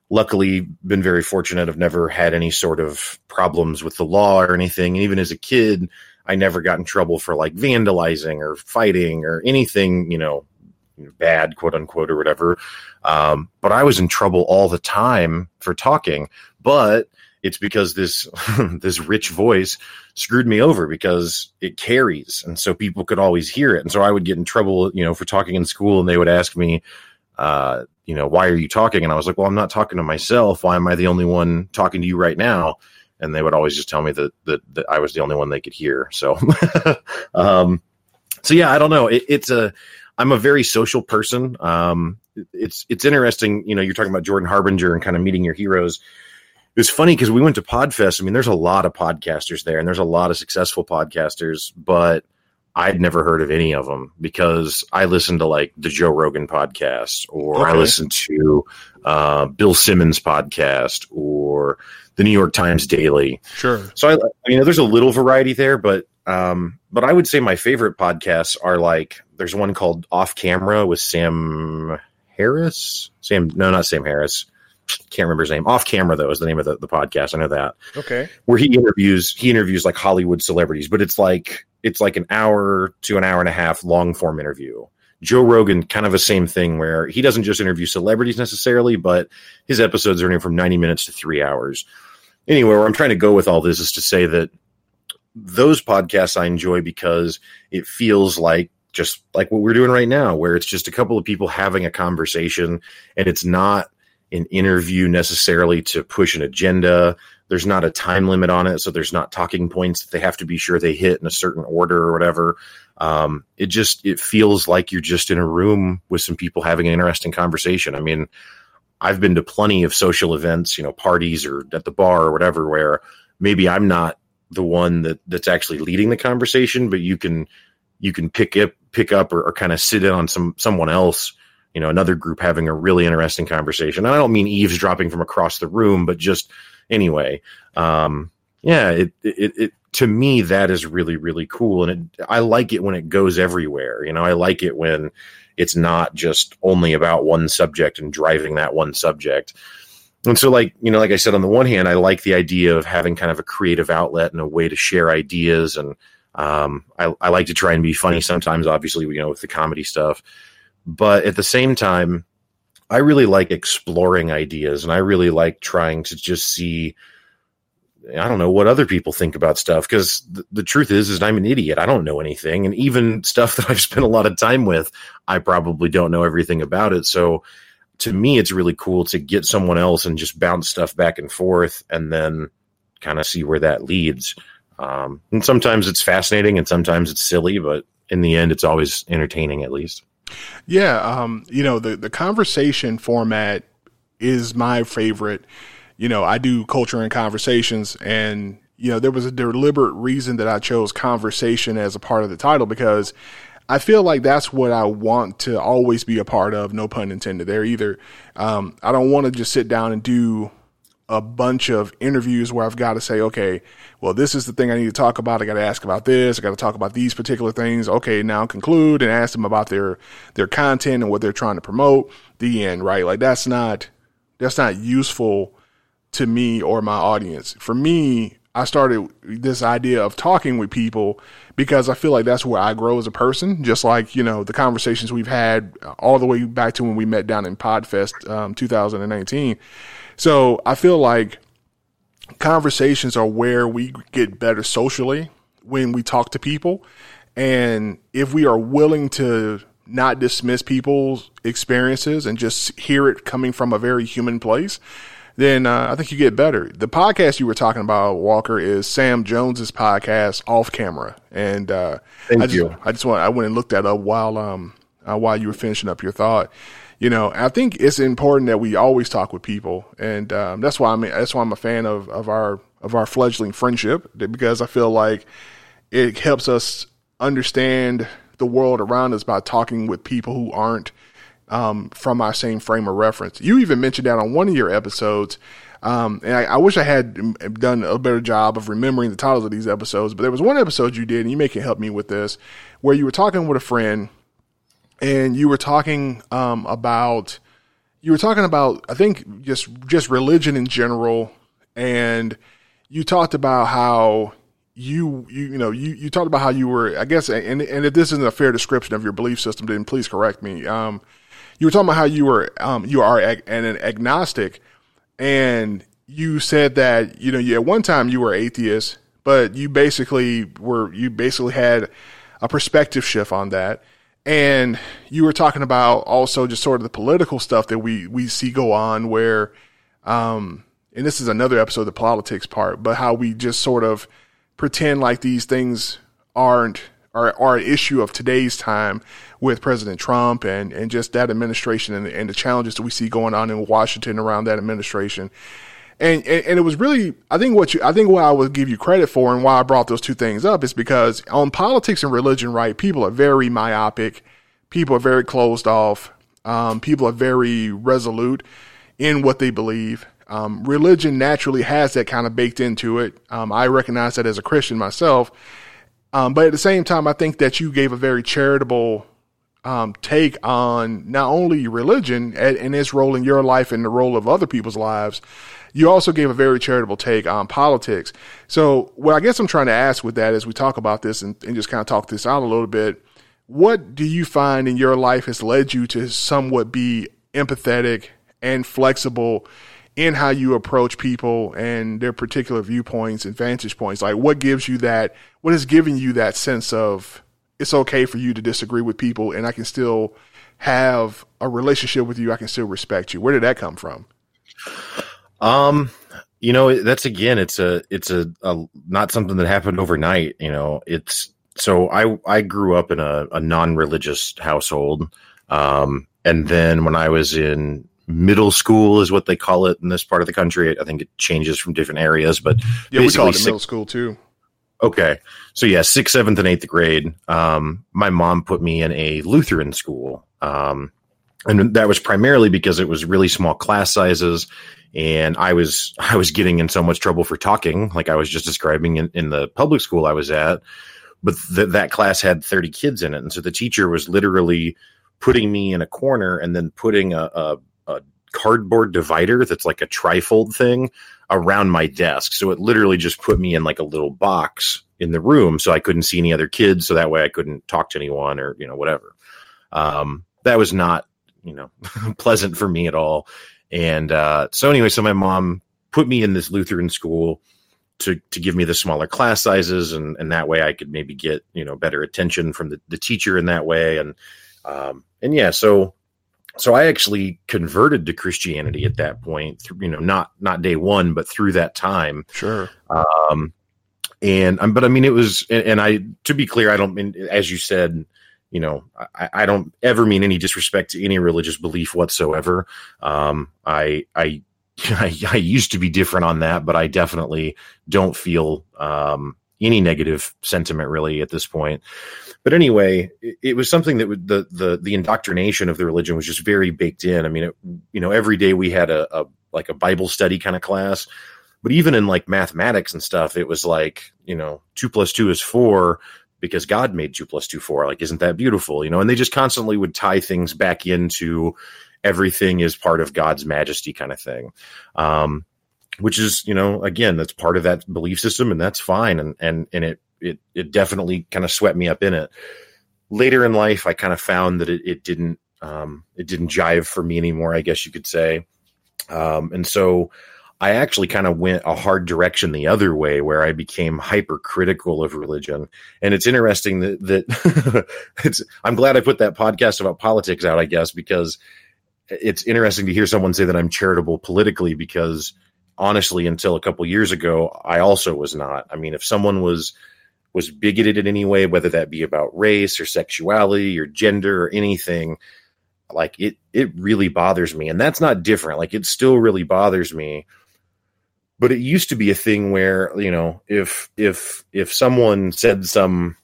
luckily been very fortunate. I've never had any sort of problems with the law or anything. And even as a kid, I never got in trouble for like vandalizing or fighting or anything, you know, bad, quote unquote, or whatever. Um, but I was in trouble all the time for talking. But it's because this this rich voice screwed me over because it carries, and so people could always hear it. And so I would get in trouble, you know, for talking in school, and they would ask me, uh, you know, why are you talking? And I was like, well, I'm not talking to myself. Why am I the only one talking to you right now? And they would always just tell me that that, that I was the only one they could hear. So, um, so yeah, I don't know. It, it's a I'm a very social person. Um, it's it's interesting. You know, you're talking about Jordan Harbinger and kind of meeting your heroes. It's funny because we went to Podfest. I mean, there's a lot of podcasters there, and there's a lot of successful podcasters, but I'd never heard of any of them because I listened to like the Joe Rogan podcast, or okay. I listened to uh, Bill Simmons podcast, or the New York Times Daily. Sure. So I, I mean, there's a little variety there, but um, but I would say my favorite podcasts are like there's one called Off Camera with Sam Harris. Sam, no, not Sam Harris. Can't remember his name. Off Camera though is the name of the, the podcast. I know that. Okay. Where he interviews he interviews like Hollywood celebrities, but it's like it's like an hour to an hour and a half long form interview. Joe Rogan, kind of the same thing where he doesn't just interview celebrities necessarily, but his episodes are anywhere from 90 minutes to three hours anyway, where I'm trying to go with all this is to say that those podcasts I enjoy because it feels like just like what we're doing right now, where it's just a couple of people having a conversation and it's not an interview necessarily to push an agenda. There's not a time limit on it, so there's not talking points that they have to be sure they hit in a certain order or whatever. Um, it just it feels like you're just in a room with some people having an interesting conversation. I mean, I've been to plenty of social events, you know, parties or at the bar or whatever, where maybe I'm not the one that that's actually leading the conversation, but you can you can pick up pick up or, or kind of sit in on some someone else you know another group having a really interesting conversation and i don't mean eavesdropping from across the room but just anyway um yeah it it, it to me that is really really cool. And it, i like it when it goes everywhere. You know i like it when it's not just only about one subject and driving that one subject. And so like you know like i said on the one hand i like the idea of having kind of a creative outlet and a way to share ideas. And um, I, I like to try and be funny sometimes obviously you know with the comedy stuff. But at the same time i really like exploring ideas and i really like trying to just see i don't know what other people think about stuff because th- the truth is is i'm an idiot. I don't know anything and even stuff that i've spent a lot of time with i probably don't know everything about it. So to me it's really cool to get someone else and just bounce stuff back and forth and then kind of see where that leads. Um, and sometimes it's fascinating and sometimes it's silly but in the end it's always entertaining at least yeah, um, you know, the the conversation format is my favorite. You know, I do culture and conversations and you know, there was a deliberate reason that I chose conversation as a part of the title because I feel like that's what I want to always be a part of, no pun intended there either. Um, I don't want to just sit down and do a bunch of interviews where I've got to say, okay, well, this is the thing I need to talk about. I got to ask about this. I got to talk about these particular things. Okay, now conclude and ask them about their their content and what they're trying to promote. The end, right? Like that's not that's not useful to me or my audience. For me, I started this idea of talking with people because I feel like that's where I grow as a person. Just like you know the conversations we've had all the way back to when we met down in Podfest um, 2019 so I feel like conversations are where we get better socially when we talk to people. And if we are willing to not dismiss people's experiences and just hear it coming from a very human place, then uh, I think you get better. The podcast you were talking about, Walker, is Sam Jones's podcast, Off Camera, and uh, Thank I just, you. I just want I went and looked that up while um uh, while you were finishing up your thought, you know, I think it's important that we always talk with people, and um, that's why I'm that's why I'm a fan of of our of our fledgling friendship because I feel like it helps us understand the world around us by talking with people who aren't um, from our same frame of reference. You even mentioned that on one of your episodes. Um, and I, I, wish I had done a better job of remembering the titles of these episodes, but there was one episode you did, and you may can help me with this, where you were talking with a friend and you were talking um, about you were talking about I think just just religion in general, and you talked about how you you you know you you talked about how you were I guess and and if this isn't a fair description of your belief system, then please correct me. Um, you were talking about how you were um, you are ag- an agnostic, and you said that you know you, at one time you were atheist, but you basically were you basically had a perspective shift on that and you were talking about also just sort of the political stuff that we, we see go on where, um, and this is another episode of the politics part, but how we just sort of pretend like these things aren't are, are an issue of today's time with President Trump and, and just that administration and, and the challenges that we see going on in Washington around that administration. And, and, and it was really, I think what you, I think what I would give you credit for and why I brought those two things up is because on politics and religion, right, people are very myopic. People are very closed off. Um, people are very resolute in what they believe. Um, religion naturally has that kind of baked into it. Um, I recognize that as a Christian myself. Um, but at the same time, I think that you gave a very charitable um, take on not only religion and, and, its role in your life and the role of other people's lives, you also gave a very charitable take on politics. So, what I guess I'm trying to ask with that as we talk about this and, and just kind of talk this out a little bit, what do you find in your life has led you to somewhat be empathetic and flexible in how you approach people and their particular viewpoints and vantage points? Like, what gives you that? What has given you that sense of it's okay for you to disagree with people and I can still have a relationship with you. I can still respect you. Where did that come from? Um, you know, that's again, it's a, it's a, a not something that happened overnight. You know, it's so I, I grew up in a, a non-religious household. Um, and then when I was in middle school is what they call it in this part of the country. I think it changes from different areas, but yeah, we call it middle school too. Okay. So yeah, sixth, seventh, and eighth grade. Um, my mom put me in a Lutheran school. Um, and that was primarily because it was really small class sizes and I was I was getting in so much trouble for talking, like I was just describing in, in the public school I was at. But th- that class had 30 kids in it. And so the teacher was literally putting me in a corner and then putting a, a, a cardboard divider that's like a trifold thing around my desk. So it literally just put me in like a little box in the room so I couldn't see any other kids. So that way I couldn't talk to anyone or, you know, whatever. Um, that was not, you know, pleasant for me at all. And uh, so anyway, so my mom put me in this Lutheran school to to give me the smaller class sizes, and and that way I could maybe get you know better attention from the, the teacher in that way, and um, and yeah, so so I actually converted to Christianity at that point. Through, you know, not not day one, but through that time. Sure. Um, and um, but I mean, it was, and, and I to be clear, I don't mean as you said you know, I, I, don't ever mean any disrespect to any religious belief whatsoever. Um, I, I, I, I, used to be different on that, but I definitely don't feel um, any negative sentiment really at this point. But anyway, it, it was something that would, the the the indoctrination of the religion was just very baked in. I mean, it, you know, every day we had a, a like a Bible study kind of class, but even in like mathematics and stuff, it was like you know, two plus two is four because God made two plus two four. Like, isn't that beautiful? You know, and they just constantly would tie things back into everything is part of God's majesty kind of thing. Um, which is, you know, again, that's part of that belief system and that's fine. And, and, and it, it, it definitely kind of swept me up in it. Later in life, I kind of found that it, it didn't, um, it didn't jive for me anymore, I guess you could say. Um, and so I actually kind of went a hard direction the other way where I became hypercritical of religion. And it's interesting that, that it's, I'm glad I put that podcast about politics out, I guess, because it's interesting to hear someone say that I'm charitable politically because honestly, until a couple years ago, I also was not. I mean, if someone was, was bigoted in any way, whether that be about race or sexuality or gender or anything, like it, it really bothers me. And that's not different. Like it still really bothers me but it used to be a thing where you know if if if someone said some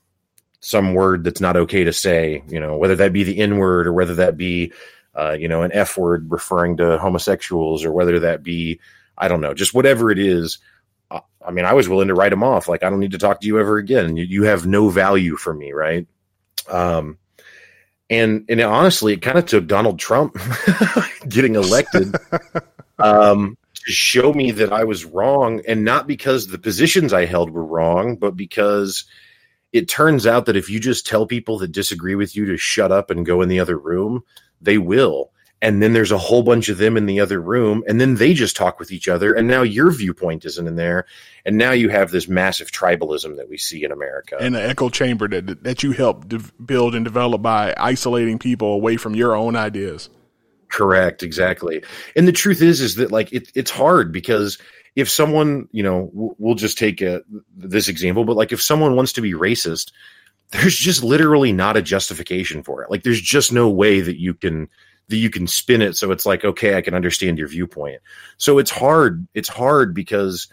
some word that's not okay to say you know whether that be the n word or whether that be uh, you know an f word referring to homosexuals or whether that be i don't know just whatever it is I, mean i was willing to write them off like i don't need to talk to you ever again you, you have no value for me right um and and honestly it kind of took donald trump getting elected um to show me that I was wrong, and not because the positions I held were wrong, but because it turns out that if you just tell people that disagree with you to shut up and go in the other room, they will. And then there's a whole bunch of them in the other room, and then they just talk with each other, and now your viewpoint isn't in there, and now you have this massive tribalism that we see in America, and the echo chamber that that you help de- build and develop by isolating people away from your own ideas. Correct, exactly. And the truth is, is that like it, it's hard because if someone, you know, we'll just take a, this example, but like if someone wants to be racist, there's just literally not a justification for it. Like there's just no way that you can that you can spin it so it's like okay, I can understand your viewpoint. So it's hard. It's hard because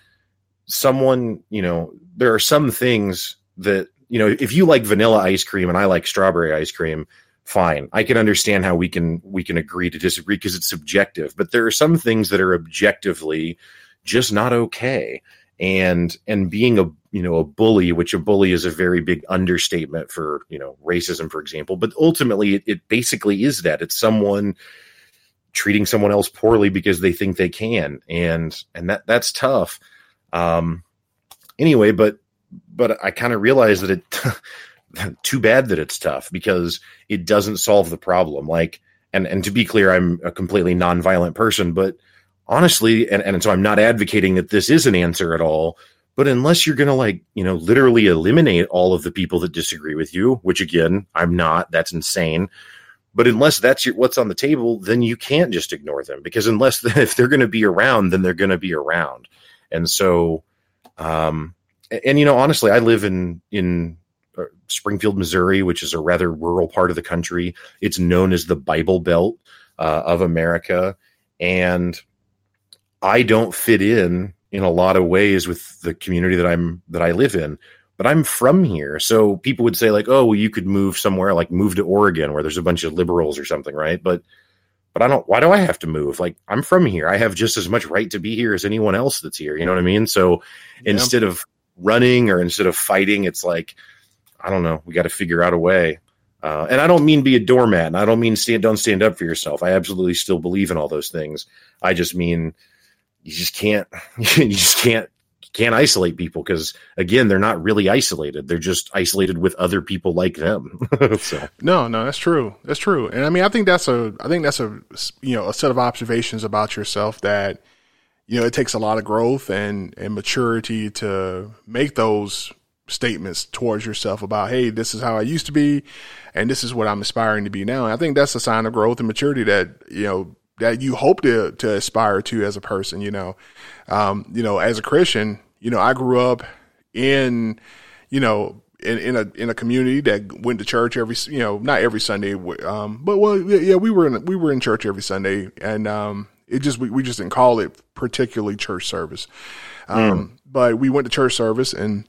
someone, you know, there are some things that you know, if you like vanilla ice cream and I like strawberry ice cream, fine i can understand how we can we can agree to disagree because it's subjective but there are some things that are objectively just not okay and and being a you know a bully which a bully is a very big understatement for you know racism for example but ultimately it, it basically is that it's someone treating someone else poorly because they think they can and and that that's tough um anyway but but i kind of realized that it too bad that it's tough because it doesn't solve the problem. Like, and and to be clear, I'm a completely nonviolent person, but honestly, and, and so I'm not advocating that this is an answer at all. But unless you're going to like, you know, literally eliminate all of the people that disagree with you, which again, I'm not, that's insane. But unless that's your, what's on the table, then you can't just ignore them because unless if they're going to be around, then they're going to be around. And so, um, and, and you know, honestly, I live in in uh, Springfield, Missouri, which is a rather rural part of the country. It's known as the Bible Belt uh, of America. And I don't fit in in a lot of ways with the community that I'm that I live in. but I'm from here. So people would say like, oh, well, you could move somewhere, like move to Oregon where there's a bunch of liberals or something, right? But but I don't. Why do I have to move? Like I'm from here. I have just as much right to be here as anyone else that's here. You know what I mean? So yeah. instead of running or instead of fighting, it's like I don't know. We got to figure out a way. Uh, and I don't mean be a doormat, and I don't mean stand don't stand up for yourself. I absolutely still believe in all those things. I just mean you just can't you just can't can't isolate people because again they're not really isolated. They're just isolated with other people like them. So. No no that's true. That's true. And i mean i think that's a i think that's a you know a set of observations about yourself that you know it takes a lot of growth and and maturity to make those statements towards yourself about hey this is how i used to be and this is what i'm aspiring to be now. And i think that's a sign of growth and maturity that you know that you hope to to aspire to as a person you know? Um, you know as a christian you know, I grew up in, you know, in, in a in a community that went to church every you know not every Sunday um but well yeah we were in we were in church every Sunday and um it just we, we just didn't call it particularly church service. Um mm. but we went to church service and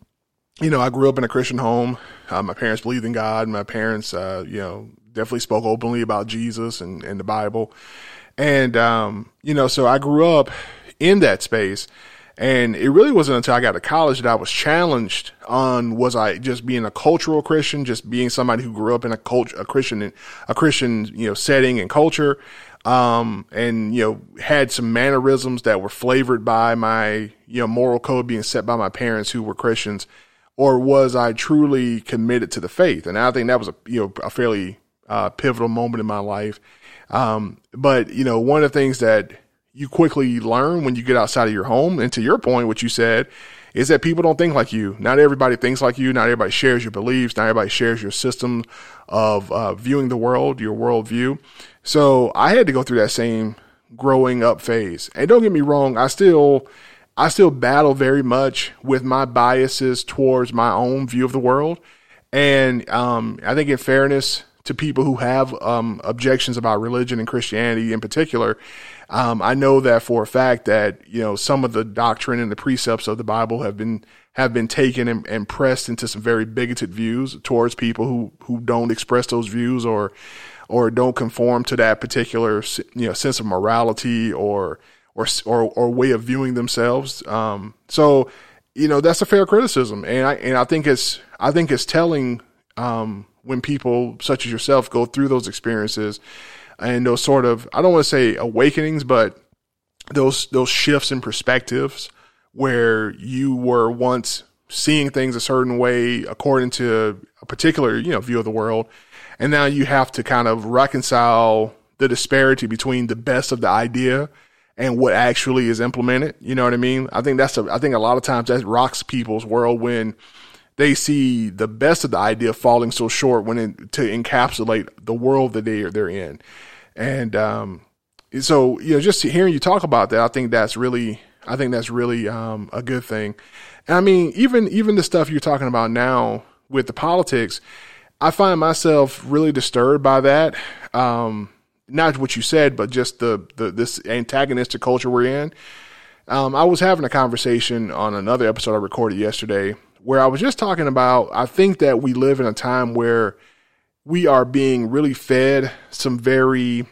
you know I grew up in a Christian home. Uh, my parents believed in God. My parents uh you know definitely spoke openly about Jesus and and the Bible and um you know so I grew up in that space and it really wasn't until I got to college that I was challenged on was I just being a cultural Christian, just being somebody who grew up in a culture, a Christian, a Christian, you know, setting and culture, um, and you know had some mannerisms that were flavored by my you know moral code being set by my parents who were Christians, or was I truly committed to the faith? And I think that was a you know a fairly uh, pivotal moment in my life. Um, but you know one of the things that you quickly learn when you get outside of your home. And to your point, what you said is that people don't think like you. Not everybody thinks like you. Not everybody shares your beliefs. Not everybody shares your system of uh, viewing the world, your worldview. So I had to go through that same growing up phase. And don't get me wrong, I still I still battle very much with my biases towards my own view of the world. And um, I think, in fairness to people who have um, objections about religion and Christianity in particular, um, I know that for a fact that you know some of the doctrine and the precepts of the Bible have been have been taken and, and pressed into some very bigoted views towards people who who don't express those views or or don't conform to that particular you know sense of morality or or or, or way of viewing themselves. Um, so you know that's a fair criticism, and I and I think it's I think it's telling um, when people such as yourself go through those experiences and those sort of I don't want to say awakenings, but those those shifts in perspectives where you were once seeing things a certain way according to a particular you know view of the world, and now you have to kind of reconcile the disparity between the best of the idea and what actually is implemented. You know what I mean? I think that's a, I think a lot of times that rocks people's world when they see the best of the idea falling so short when it, to encapsulate the world that they are, they're in. And, um, so, you know, just hearing you talk about that, I think that's really, I think that's really, um, a good thing. And I mean, even, even the stuff you're talking about now with the politics, I find myself really disturbed by that. Um, not what you said, but just the, the, this antagonistic culture we're in. Um, I was having a conversation on another episode I recorded yesterday where I was just talking about, I think that we live in a time where we are being really fed some very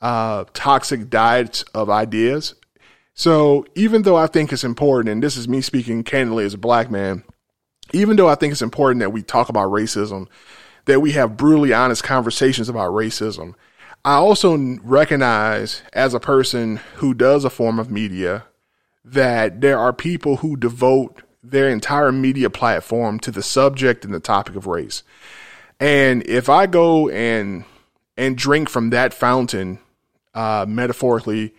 uh, toxic diets of ideas. So even though I think it's important, and this is me speaking candidly as a black man, even though I think it's important that we talk about racism, that we have brutally honest conversations about racism, I also recognize as a person who does a form of media that there are people who devote their entire media platform to the subject and the topic of race. And if I go and and drink from that fountain, uh, metaphorically,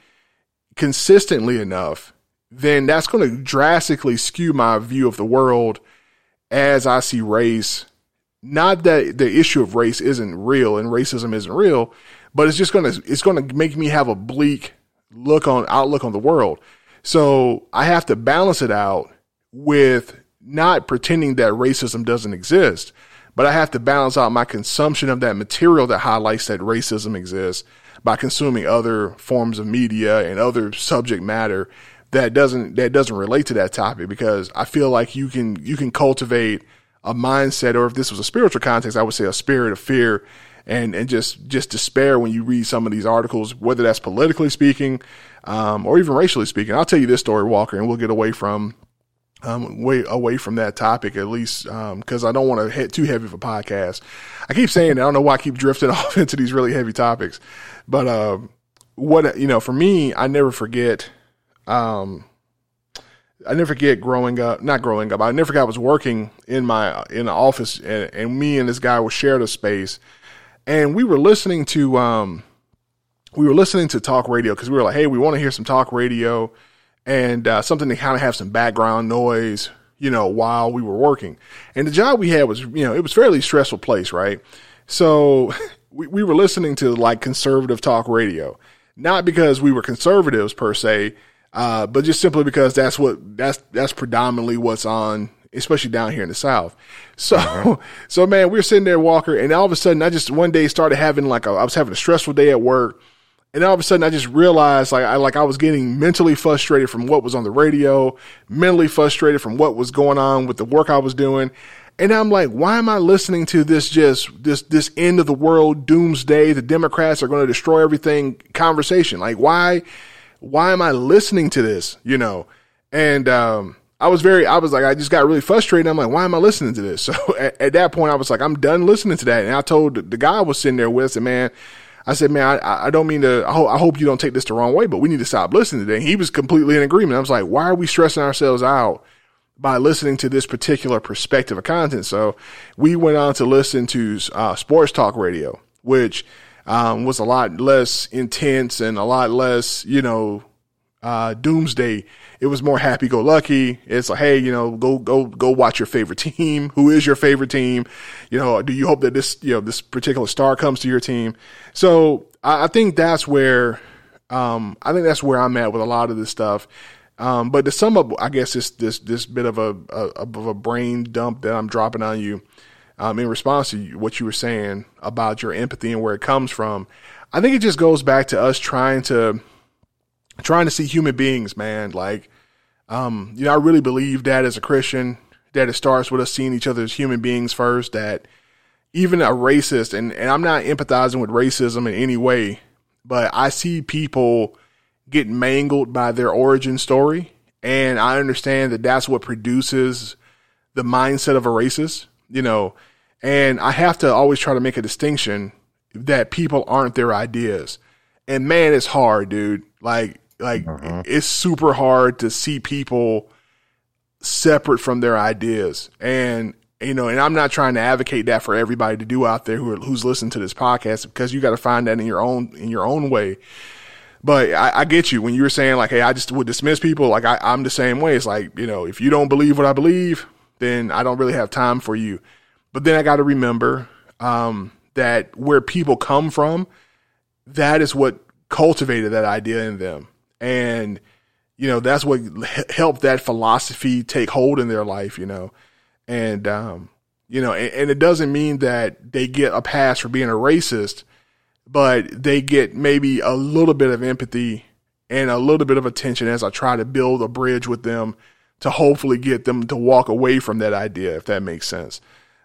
consistently enough, then that's going to drastically skew my view of the world as I see race. Not that the issue of race isn't real and racism isn't real, but it's just going to it's going to make me have a bleak look on outlook on the world. So I have to balance it out with not pretending that racism doesn't exist, but I have to balance out my consumption of that material that highlights that racism exists by consuming other forms of media and other subject matter that doesn't that doesn't relate to that topic because I feel like you can you can cultivate a mindset or if this was a spiritual context, I would say a spirit of fear and and just just despair when you read some of these articles, whether that's politically speaking um, or even racially speaking. I'll tell you this story, Walker, and we'll get away from um, way away from that topic at least because um, I don't want to hit too heavy of a podcast. I keep saying. I don't know why I keep drifting off into these really heavy topics, but uh, what you know, for me, I never forget. Um, I never forget growing up, not growing up. I never forgot I was working in my in the office, and, and me and this guy were shared a space, and we were listening to um, we were listening to talk radio because we were like, hey, we want to hear some talk radio and uh, something to kind of have some background noise, you know, while we were working. And the job we had was, you know, it was fairly stressful place, right? So we, we were listening to like conservative talk radio, not because we were conservatives per se, uh, but just simply because that's what that's that's predominantly what's on, especially down here in the South. So, uh-huh. so man, we were sitting there, Walker, and all of a sudden, I just one day started having like a, I was having a stressful day at work and all of a sudden, I just realized like I like I was getting mentally frustrated from what was on the radio, mentally frustrated from what was going on with the work I was doing. And I'm like, why am I listening to this just this this end of the world doomsday? The Democrats are going to destroy everything conversation. Like why why am I listening to this? You know? And um I was very I was like I just got really frustrated. I'm like, why am I listening to this? So at, at that point I was like, I'm done listening to that. And I told the guy I was sitting there with, I said, man, I said, man, I, I don't mean to, I, ho- I hope you don't take this the wrong way, but we need to stop listening today. he was completely in agreement. I was like, why are we stressing ourselves out by listening to this particular perspective of content? So we went on to listen to uh, sports talk radio, which um, was a lot less intense and a lot less, you know, uh, doomsday it was more happy go lucky. It's like, hey, you know, go go go watch your favorite team. Who is your favorite team? You know, do you hope that this you know this particular star comes to your team? So I, I think that's where um, I think that's where I'm at with a lot of this stuff. Um, but to sum up, I guess this this this bit of a, a of a brain dump that I'm dropping on you um, in response to what you were saying about your empathy and where it comes from. I think it just goes back to us trying to trying to see human beings, man. Like um, you know, I really believe that as a Christian, that it starts with us seeing each other as human beings first, that even a racist, and, and I'm not empathizing with racism in any way, but I see people get mangled by their origin story. And I understand that that's what produces the mindset of a racist, you know, and I have to always try to make a distinction that people aren't their ideas. And man, it's hard, dude. Like like uh-huh. it's super hard to see people separate from their ideas. And you know, and I'm not trying to advocate that for everybody to do out there who are, who's listening to this podcast because you got to find that in your own in your own way. But I, I, get you when you were saying like, hey, I just would dismiss people. Like I, I'm the same way. It's like you know, if you don't believe what I believe, then I don't really have time for you. But then I got to remember um, that where people come from, that is what cultivated that idea in them and you know that's what helped that philosophy take hold in their life you know. And um you know and, and, it doesn't mean that they get a pass for being a racist but they get maybe a little bit of empathy and a little bit of attention as i try to build a bridge with them to hopefully get them to walk away from that idea if that makes sense.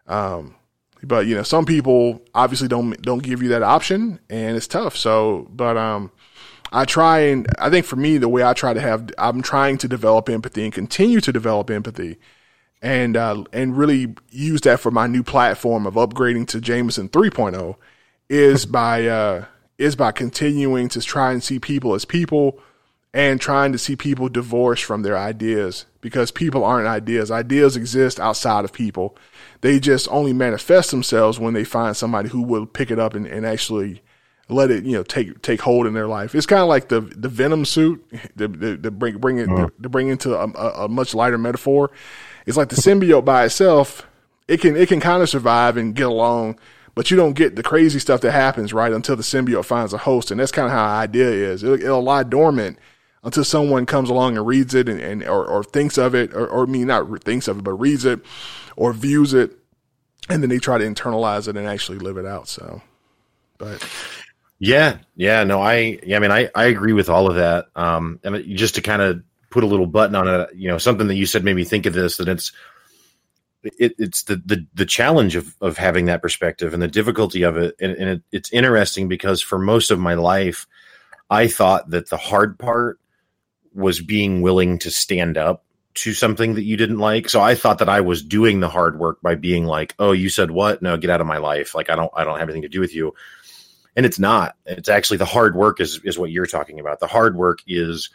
Um but you know some people obviously don't don't give you that option and it's tough. So but um I try and I think for me, the way I try to have, I'm trying to develop empathy and continue to develop empathy and, uh, and really use that for my new platform of upgrading to Jamison 3.0 is by, uh, is by continuing to try and see people as people and trying to see people divorced from their ideas because people aren't ideas. Ideas exist outside of people. They just only manifest themselves when they find somebody who will pick it up and, and actually let it you know take take hold in their life. It's kind of like the the Venom suit to, to, bring bring it uh-huh. to, bring into a, a, much lighter metaphor. It's like the symbiote by itself. It can it can kind of survive and get along, but you don't get the crazy stuff that happens right until the symbiote finds a host, and that's kind of how an idea is. It'll, it'll, lie dormant until someone comes along and reads it and, and or, or thinks of it, or, or I mean not thinks of it, but reads it or views it, and then they try to internalize it and actually live it out. So, but yeah, yeah, no, I, yeah, I mean, I, I agree with all of that. Um, and just to kind of put a little button on it, you know, something that you said made me think of this. That it's it, it's the, the the challenge of of having that perspective and the difficulty of it, and, and it, it's interesting because for most of my life, I thought that the hard part was being willing to stand up to something that you didn't like. So I thought that I was doing the hard work by being like, "Oh, you said what? No, get out of my life. Like I don't I don't have anything to do with you." And it's not. It's actually the hard work is is what you're talking about. The hard work is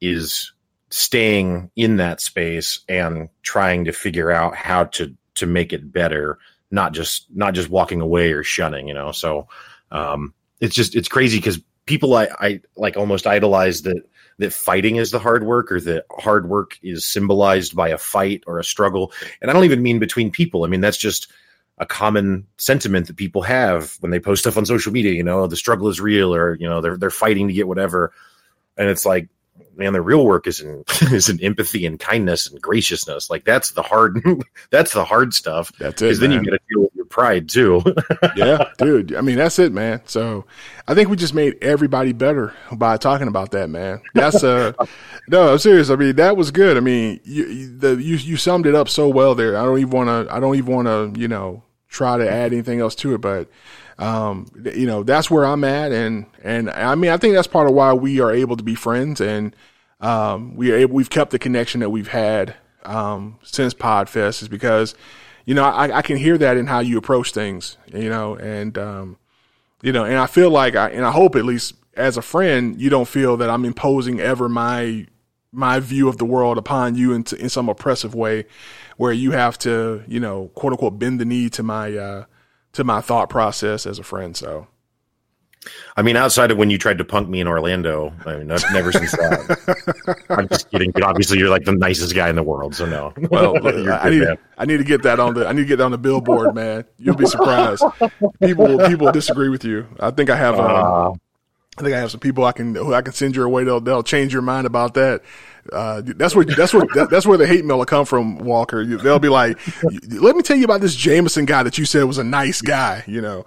is staying in that space and trying to figure out how to to make it better, not just not just walking away or shunning, you know. So um it's just it's crazy because people I, I like almost idolize that that fighting is the hard work or that hard work is symbolized by a fight or a struggle. And I don't even mean between people. I mean, that's just a common sentiment that people have when they post stuff on social media, you know, the struggle is real or, you know, they're, they're fighting to get whatever. And it's like, man, the real work is in, is in empathy and kindness and graciousness. Like that's the hard, that's the hard stuff. That's it. Because then you got to deal with your pride too. yeah, dude. I mean, that's it, man. So I think we just made everybody better by talking about that, man. That's uh, no, I'm serious. I mean, that was good. I mean, you, the, you, you summed it up so well there. I don't even want to, I don't even want to, you know, try to add anything else to it, but um, you know, that's where I'm at. And, and I mean, I think that's part of why we are able to be friends and, um, we are able, we've kept the connection that we've had, um, since Podfest is because, you know, I, I can hear that in how you approach things, you know, and, um, you know, and I feel like I, and I hope at least as a friend, you don't feel that I'm imposing ever my, my view of the world upon you in, in some oppressive way where you have to, you know, quote unquote, bend the knee to my, uh, to my thought process as a friend. So, I mean, outside of when you tried to punk me in Orlando, I mean, never since that. I'm just kidding. But obviously, you're like the nicest guy in the world, so no. Well, I need man. I need to get that on the I need to get that on the billboard, man. You'll be surprised. People people disagree with you. I think I have. Um, uh, I think I have some people I can who I can send your way. They'll they'll change your mind about that. Uh, that's where that's where that, that's where the hate mail will come from, Walker. They'll be like, "Let me tell you about this Jamison guy that you said was a nice guy." You know,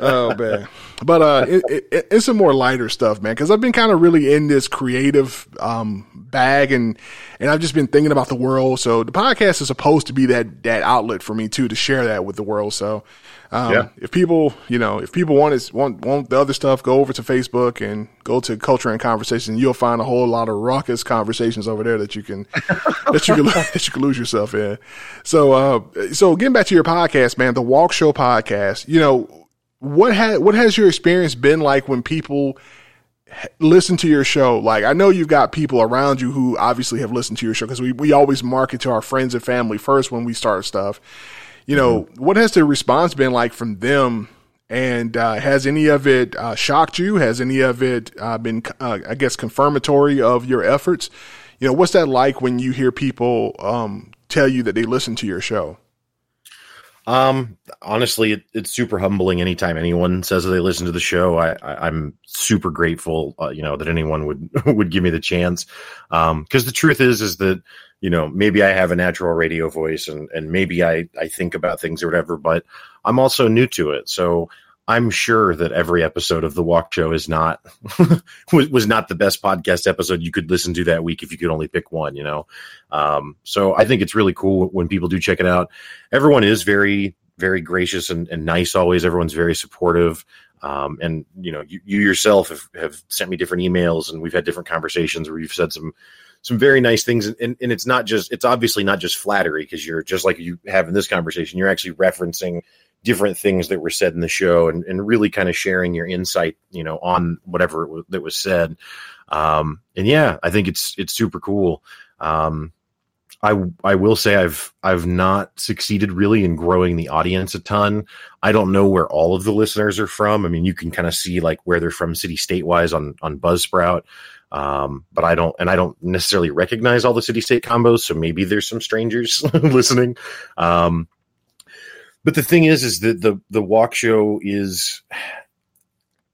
oh man. But uh, it, it, it's some more lighter stuff, man. Because I've been kind of really in this creative um, bag, and and I've just been thinking about the world. So the podcast is supposed to be that that outlet for me too to share that with the world. So um, yeah. If people, you know, if people want is want want the other stuff, go over to Facebook and go to Culture and Conversation. You'll find a whole lot of raucous conversations over there that you can that you can that you can lose yourself in. So, uh, so getting back to your podcast, man, the Walk Show podcast. You know, what has what has your experience been like when people listen to your show like i know you've got people around you who obviously have listened to your show because we, we always market to our friends and family first when we start stuff you know, mm-hmm. what has the response been like from them? And uh, has any of it uh, shocked you? Has any of it uh, been, uh, I guess, confirmatory of your efforts? You know, what's that like when you hear people um, tell you that they listen to your show? Um, honestly, it, it's super humbling anytime anyone says that they listen to the show. I, I am super grateful, uh, you know, that anyone would would give me the chance. Um, because the truth is, is that you know maybe I have a natural radio voice and and maybe I I think about things or whatever, but I'm also new to it, so I'm sure that every episode of the Walk Show is not was, was not the best podcast episode you could listen to that week if you could only pick one. You know, um, so I think it's really cool when people do check it out. Everyone is very very gracious and, and nice always. Everyone's very supportive. Um, and you know, you, you yourself have, have sent me different emails and we've had different conversations where you've said some some very nice things and, and it's not just it's obviously not just flattery because you're just like you have in this conversation you're actually referencing different things that were said in the show and, and really kind of sharing your insight, you know, on whatever was, that was said. Um, and yeah, I think it's, it's super cool. Um, I, I will say I've, I've not succeeded really in growing the audience a ton. I don't know where all of the listeners are from. I mean, you can kind of see like where they're from city state wise on, on Buzzsprout. Um, but I don't, and I don't necessarily recognize all the city state combos. So maybe there's some strangers listening. Um, but the thing is, is that the the walk show is,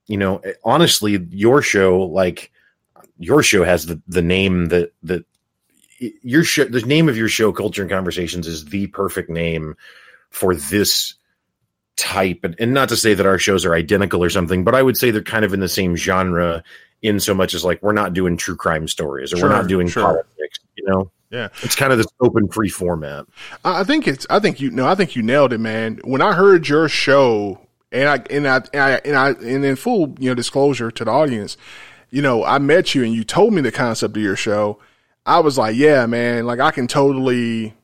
you know, honestly, your show, like your show, has the the name that that your show, the name of your show, Culture and Conversations, is the perfect name for this type. And, and not to say that our shows are identical or something, but I would say they're kind of in the same genre in so much as like we're not doing true crime stories or Sure, we're not doing sure. politics. You know, Yeah. it's kind of this open free format. I think it's. I think you know. I think you nailed it, man. When I heard your show, and I and I and I and, I, and in full, you know, disclosure to the audience, you know, I met you and you told me the concept of your show. I was like, yeah, man. Like I can totally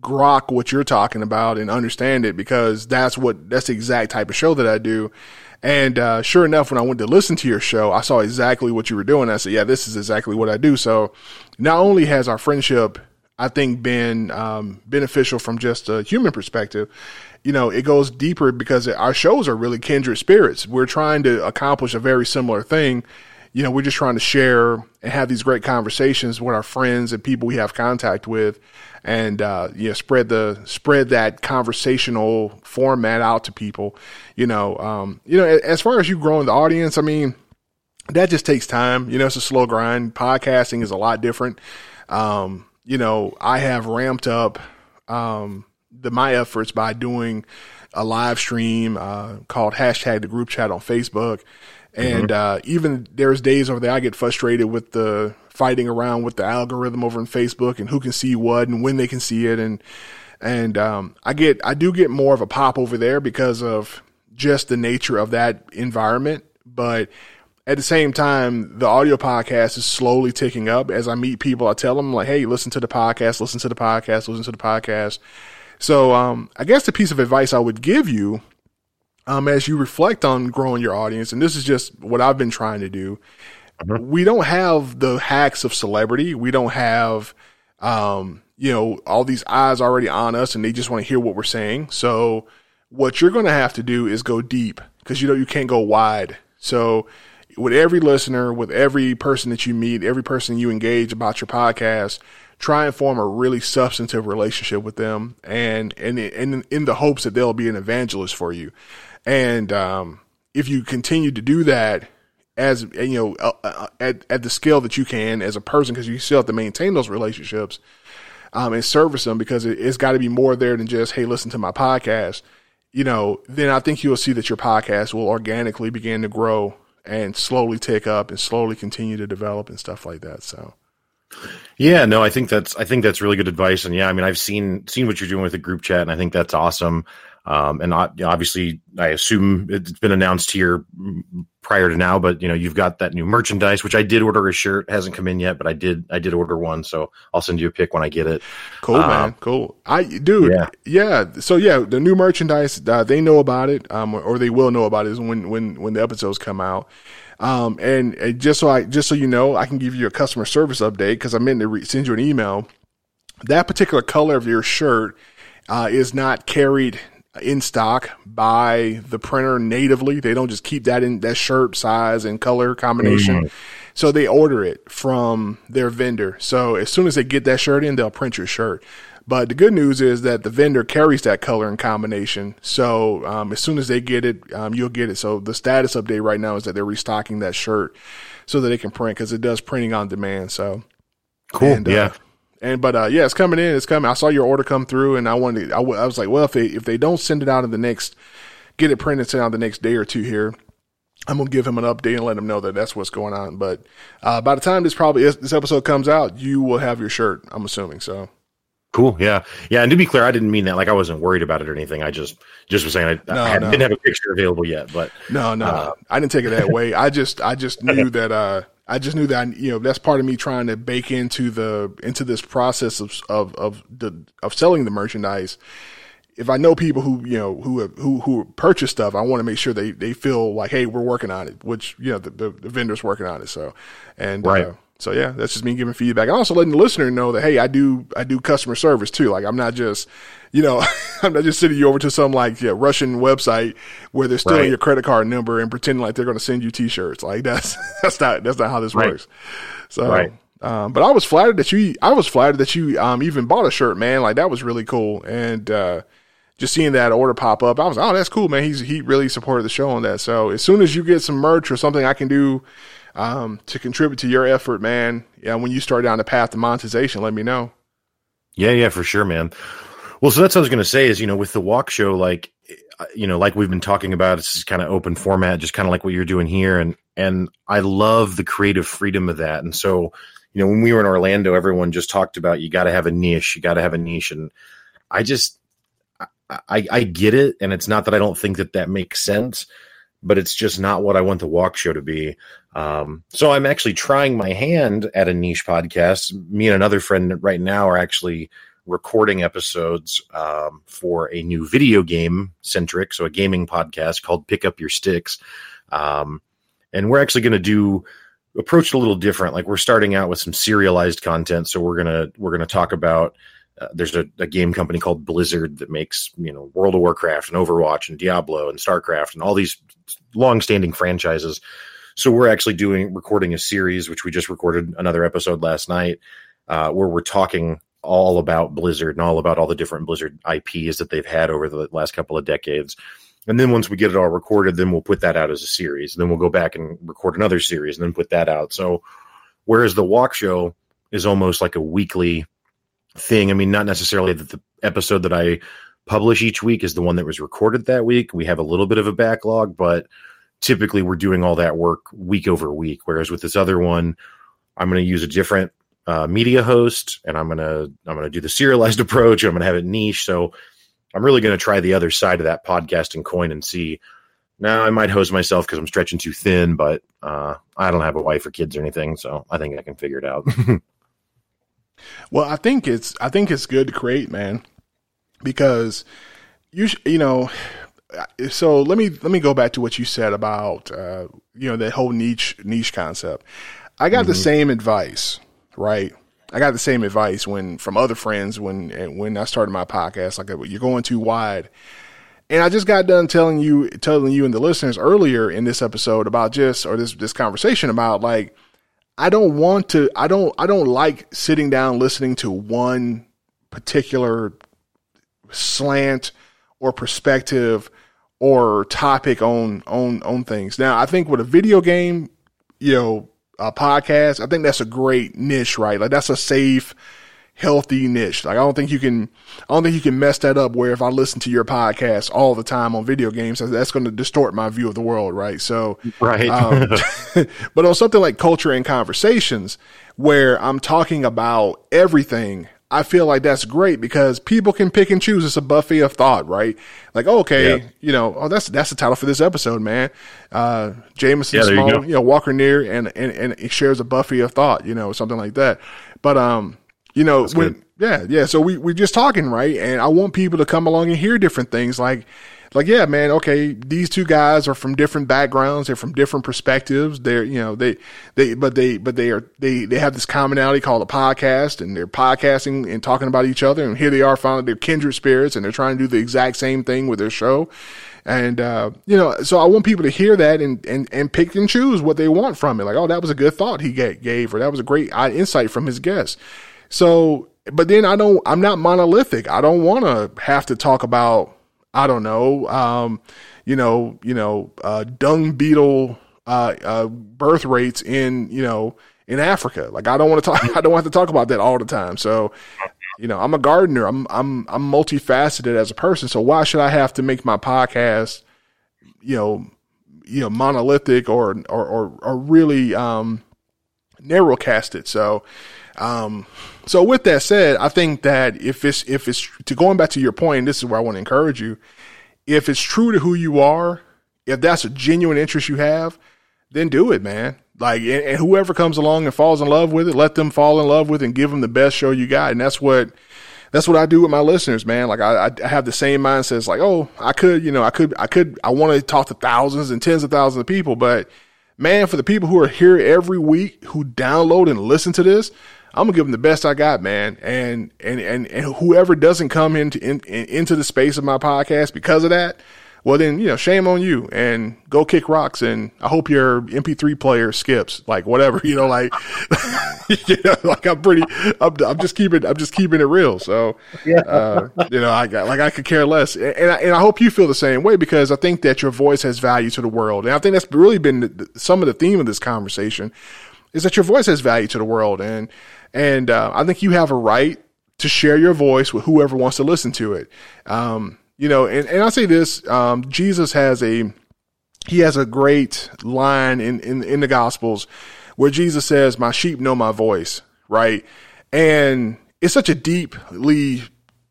grok what you're talking about and understand it because that's what that's the exact type of show that I do. And uh, sure enough, when I went to listen to your show, I saw exactly what you were doing. I said, yeah, this is exactly what I do. So not only has our friendship, I think, been um, beneficial from just a human perspective, you know, it goes deeper because our shows are really kindred spirits. We're trying to accomplish a very similar thing. You know, we're just trying to share and have these great conversations with our friends and people we have contact with, and uh, you know, spread the spread that conversational format out to people. You know, um, you know, as far as you growing the audience, I mean, that just takes time. You know, it's a slow grind. Podcasting is a lot different. Um, you know, I have ramped up um, the my efforts by doing a live stream uh, called hashtag the group chat on Facebook. And uh, even there's days over there I get frustrated with the fighting around with the algorithm over in Facebook and who can see what and when they can see it and and um, I get I do get more of a pop over there because of just the nature of that environment. But at the same time, the audio podcast is slowly ticking up. As I meet people, I tell them like, "Hey, listen to the podcast, listen to the podcast, listen to the podcast." So, um, I guess the piece of advice I would give you, um, as you reflect on growing your audience, and this is just what I've been trying to do. We don't have the hacks of celebrity. We don't have, um, you know, all these eyes already on us, and they just want to hear what we're saying. So, what you're going to have to do is go deep because you know you can't go wide. So, with every listener, with every person that you meet, every person you engage about your podcast, try and form a really substantive relationship with them, and and and in the hopes that they'll be an evangelist for you. And um, if you continue to do that, as you know, uh, uh, at at the scale that you can as a person, because you still have to maintain those relationships um, and service them, because it, it's got to be more there than just hey, listen to my podcast. You know, then I think you'll see that your podcast will organically begin to grow and slowly take up and slowly continue to develop and stuff like that. So. Yeah, no, I think that's I think that's really good advice, and yeah, I mean, I've seen seen what you're doing with the group chat, and I think that's awesome. Um, and obviously, I assume it's been announced here prior to now, but you know, you've got that new merchandise, which I did order a shirt, It hasn't come in yet, but I did I did order one, so I'll send you a pic when I get it. Cool, Um, man. Cool. I, dude. Yeah. Yeah. So yeah, the new merchandise, uh, they know about it, um, or they will know about it when when when the episodes come out. Um, and, and just so I just so you know, I can give you a customer service update because I meant to re- send you an email. That particular color of your shirt uh, is not carried in stock by the printer natively. They don't just keep that in that shirt size and color combination. So they order it from their vendor. So as soon as they get that shirt in, they'll print your shirt. But the good news is that the vendor carries that color and combination. So um, as soon as they get it, um, you'll get it. So the status update right now is that they're restocking that shirt so that they can print because it does printing on demand. So Cool. and, uh, yeah. And but uh, yeah, it's coming in. It's coming. I saw your order come through, and I wanted. I, w- I was like, well, if they if they don't send it out in the next, get it printed sent out the next day or two here. I'm gonna give him an update and let him know that that's what's going on. But uh, by the time this probably this episode comes out, you will have your shirt. I'm assuming so. Cool. Yeah. Yeah. And to be clear, I didn't mean that like I wasn't worried about it or anything. I just just was saying I, No, I no. didn't have a picture available yet, but No, no, Uh, I didn't take it that way. I just, I just knew that, uh, I just knew that, I, you know, that's part of me trying to bake into the, into this process of, of, of the, of selling the merchandise. If I know people who, you know, who, have, who, who purchase stuff, I want to make sure they, they feel like, Hey, we're working on it, which, you know, the, the, the vendor's working on it. So, and, Right. uh, so yeah, that's just me giving feedback. And also letting the listener know that, hey, I do, I do customer service too. Like I'm not just, you know, I'm not just sending you over to some like yeah, Russian website where they're stealing Right. your credit card number and pretending like they're going to send you T-shirts. Like that's that's not that's not how this Right. works. So, Right. um, but I was flattered that you I was flattered that you um even bought a shirt, man. Like that was really cool. And uh, just seeing that order pop up, I was oh that's cool, man. He's he really supported the show on that. So as soon as you get some merch or something I can do um, to contribute to your effort, man. Yeah, when you start down the path to monetization, let me know. Yeah, yeah, for sure, man. Well, so that's what I was going to say is, you know, with the walk show, like, you know, like we've been talking about, it's kind of open format, just kind of like what you're doing here. And, and I love the creative freedom of that. And so, you know, when we were in Orlando, everyone just talked about you got to have a niche, you got to have a niche. And I just, I, I get it. And it's not that I don't think that that makes sense, but it's just not what I want the walk show to be. Um, so I'm actually trying my hand at a niche podcast. Me and another friend right now are actually recording episodes um, for a new video game centric, so a gaming podcast called Pick Up Your Sticks. Um, and we're actually going to do approach it a little different. Like we're starting out with some serialized content, so we're gonna we're gonna talk about. Uh, there's a, a, game company called Blizzard that makes you know World of Warcraft and Overwatch and Diablo and StarCraft and all these long-standing franchises. So we're actually doing recording a series, which we just recorded another episode last night, uh, where we're talking all about Blizzard and all about all the different Blizzard IPs that they've had over the last couple of decades. And then once we get it all recorded, then we'll put that out as a series. Then we'll go back and record another series and then put that out. So whereas the walk show is almost like a weekly thing. I mean, not necessarily that the episode that I publish each week is the one that was recorded that week. We have a little bit of a backlog, but typically we're doing all that work week over week. Whereas with this other one, I'm going to use a different uh, media host, and I'm gonna I'm gonna do the serialized approach. I'm gonna have it niche. So I'm really gonna try the other side of that podcasting coin and see. Now I might hose myself because I'm stretching too thin, but uh, I don't have a wife or kids or anything, so I think I can figure it out. well, I think it's I think it's good to create, man, because you sh- you know. So let me let me go back to what you said about uh, you know that whole niche niche concept. I got mm-hmm. the same advice right? I got the same advice when from other friends when when I started my podcast. Like you're going too wide, and I just got done telling you telling you and the listeners earlier in this episode about just or this this conversation about like I don't want to I don't I don't like sitting down listening to one particular slant or perspective or topic on on on things. Now I think with a video game, you know, a podcast, I think that's a great niche, right? Like that's a safe, healthy niche. Like I don't think you can, I don't think you can mess that up. Where if I listen to your podcast all the time on video games, that's going to distort my view of the world, right? So, right. Um, but on something like culture and conversations, where I'm talking about everything I feel like that's great because people can pick and choose. It's a buffet of thought, right? Like, oh, okay, yep. you know, oh, that's that's the title for this episode, man. Uh, Jamison yeah, Small, you, you, know, Walker Neer, and and and it shares a buffet of thought, you know, something like that. But um, you know, that's when good. yeah, yeah. So we we're just talking, right? And I want people to come along and hear different things, like like, yeah, man, okay, these two guys are from different backgrounds, they're from different perspectives. They're, you know, they, they, but they, but they are, they, they have this commonality called a podcast and they're podcasting and talking about each other. And here they are finally, they're kindred spirits and they're trying to do the exact same thing with their show. And, uh, you know, so I want people to hear that and, and, and pick and choose what they want from it. Like, oh, that was a good thought he gave, or that was a great insight from his guest. So, but then I don't, I'm not monolithic. I don't want to have to talk about, I don't know, um, you know, you know, uh, dung beetle uh, uh, birth rates in you know in Africa. Like I don't want to talk. I don't have to talk about that all the time. So, you know, I'm a gardener. I'm I'm I'm multifaceted as a person. So why should I have to make my podcast, you know, you know, monolithic or or or, or really um, narrow casted? So. Um, so with that said, I think that if it's if it's to going back to your point, this is where I want to encourage you. If it's true to who you are, if that's a genuine interest you have, then do it, man. Like, and, and whoever comes along and falls in love with it, let them fall in love with it and give them the best show you got. And that's what that's what I do with my listeners, man. Like I, I have the same mindset. It's like, oh, I could, you know, I could, I could, I want to talk to thousands and tens of thousands of people, but man, for the people who are here every week, who download and listen to this, I'm gonna give them the best I got, man. And and and, and whoever doesn't come into in, into the space of my podcast because of that, well then you know shame on you and go kick rocks. And I hope your MP3 player skips, like whatever you know, like you know, like I'm pretty. I'm, I'm just keeping I'm just keeping it real. So yeah. uh, you know, I got like I could care less, and I, and I hope you feel the same way because I think that your voice has value to the world, and I think that's really been the, some of the theme of this conversation is that your voice has value to the world and and uh, I think you have a right to share your voice with whoever wants to listen to it. Um, you know, and, and I say this, um, Jesus has a, he has a great line in, in, in the gospels where Jesus says, my sheep know my voice, right? And it's such a deeply,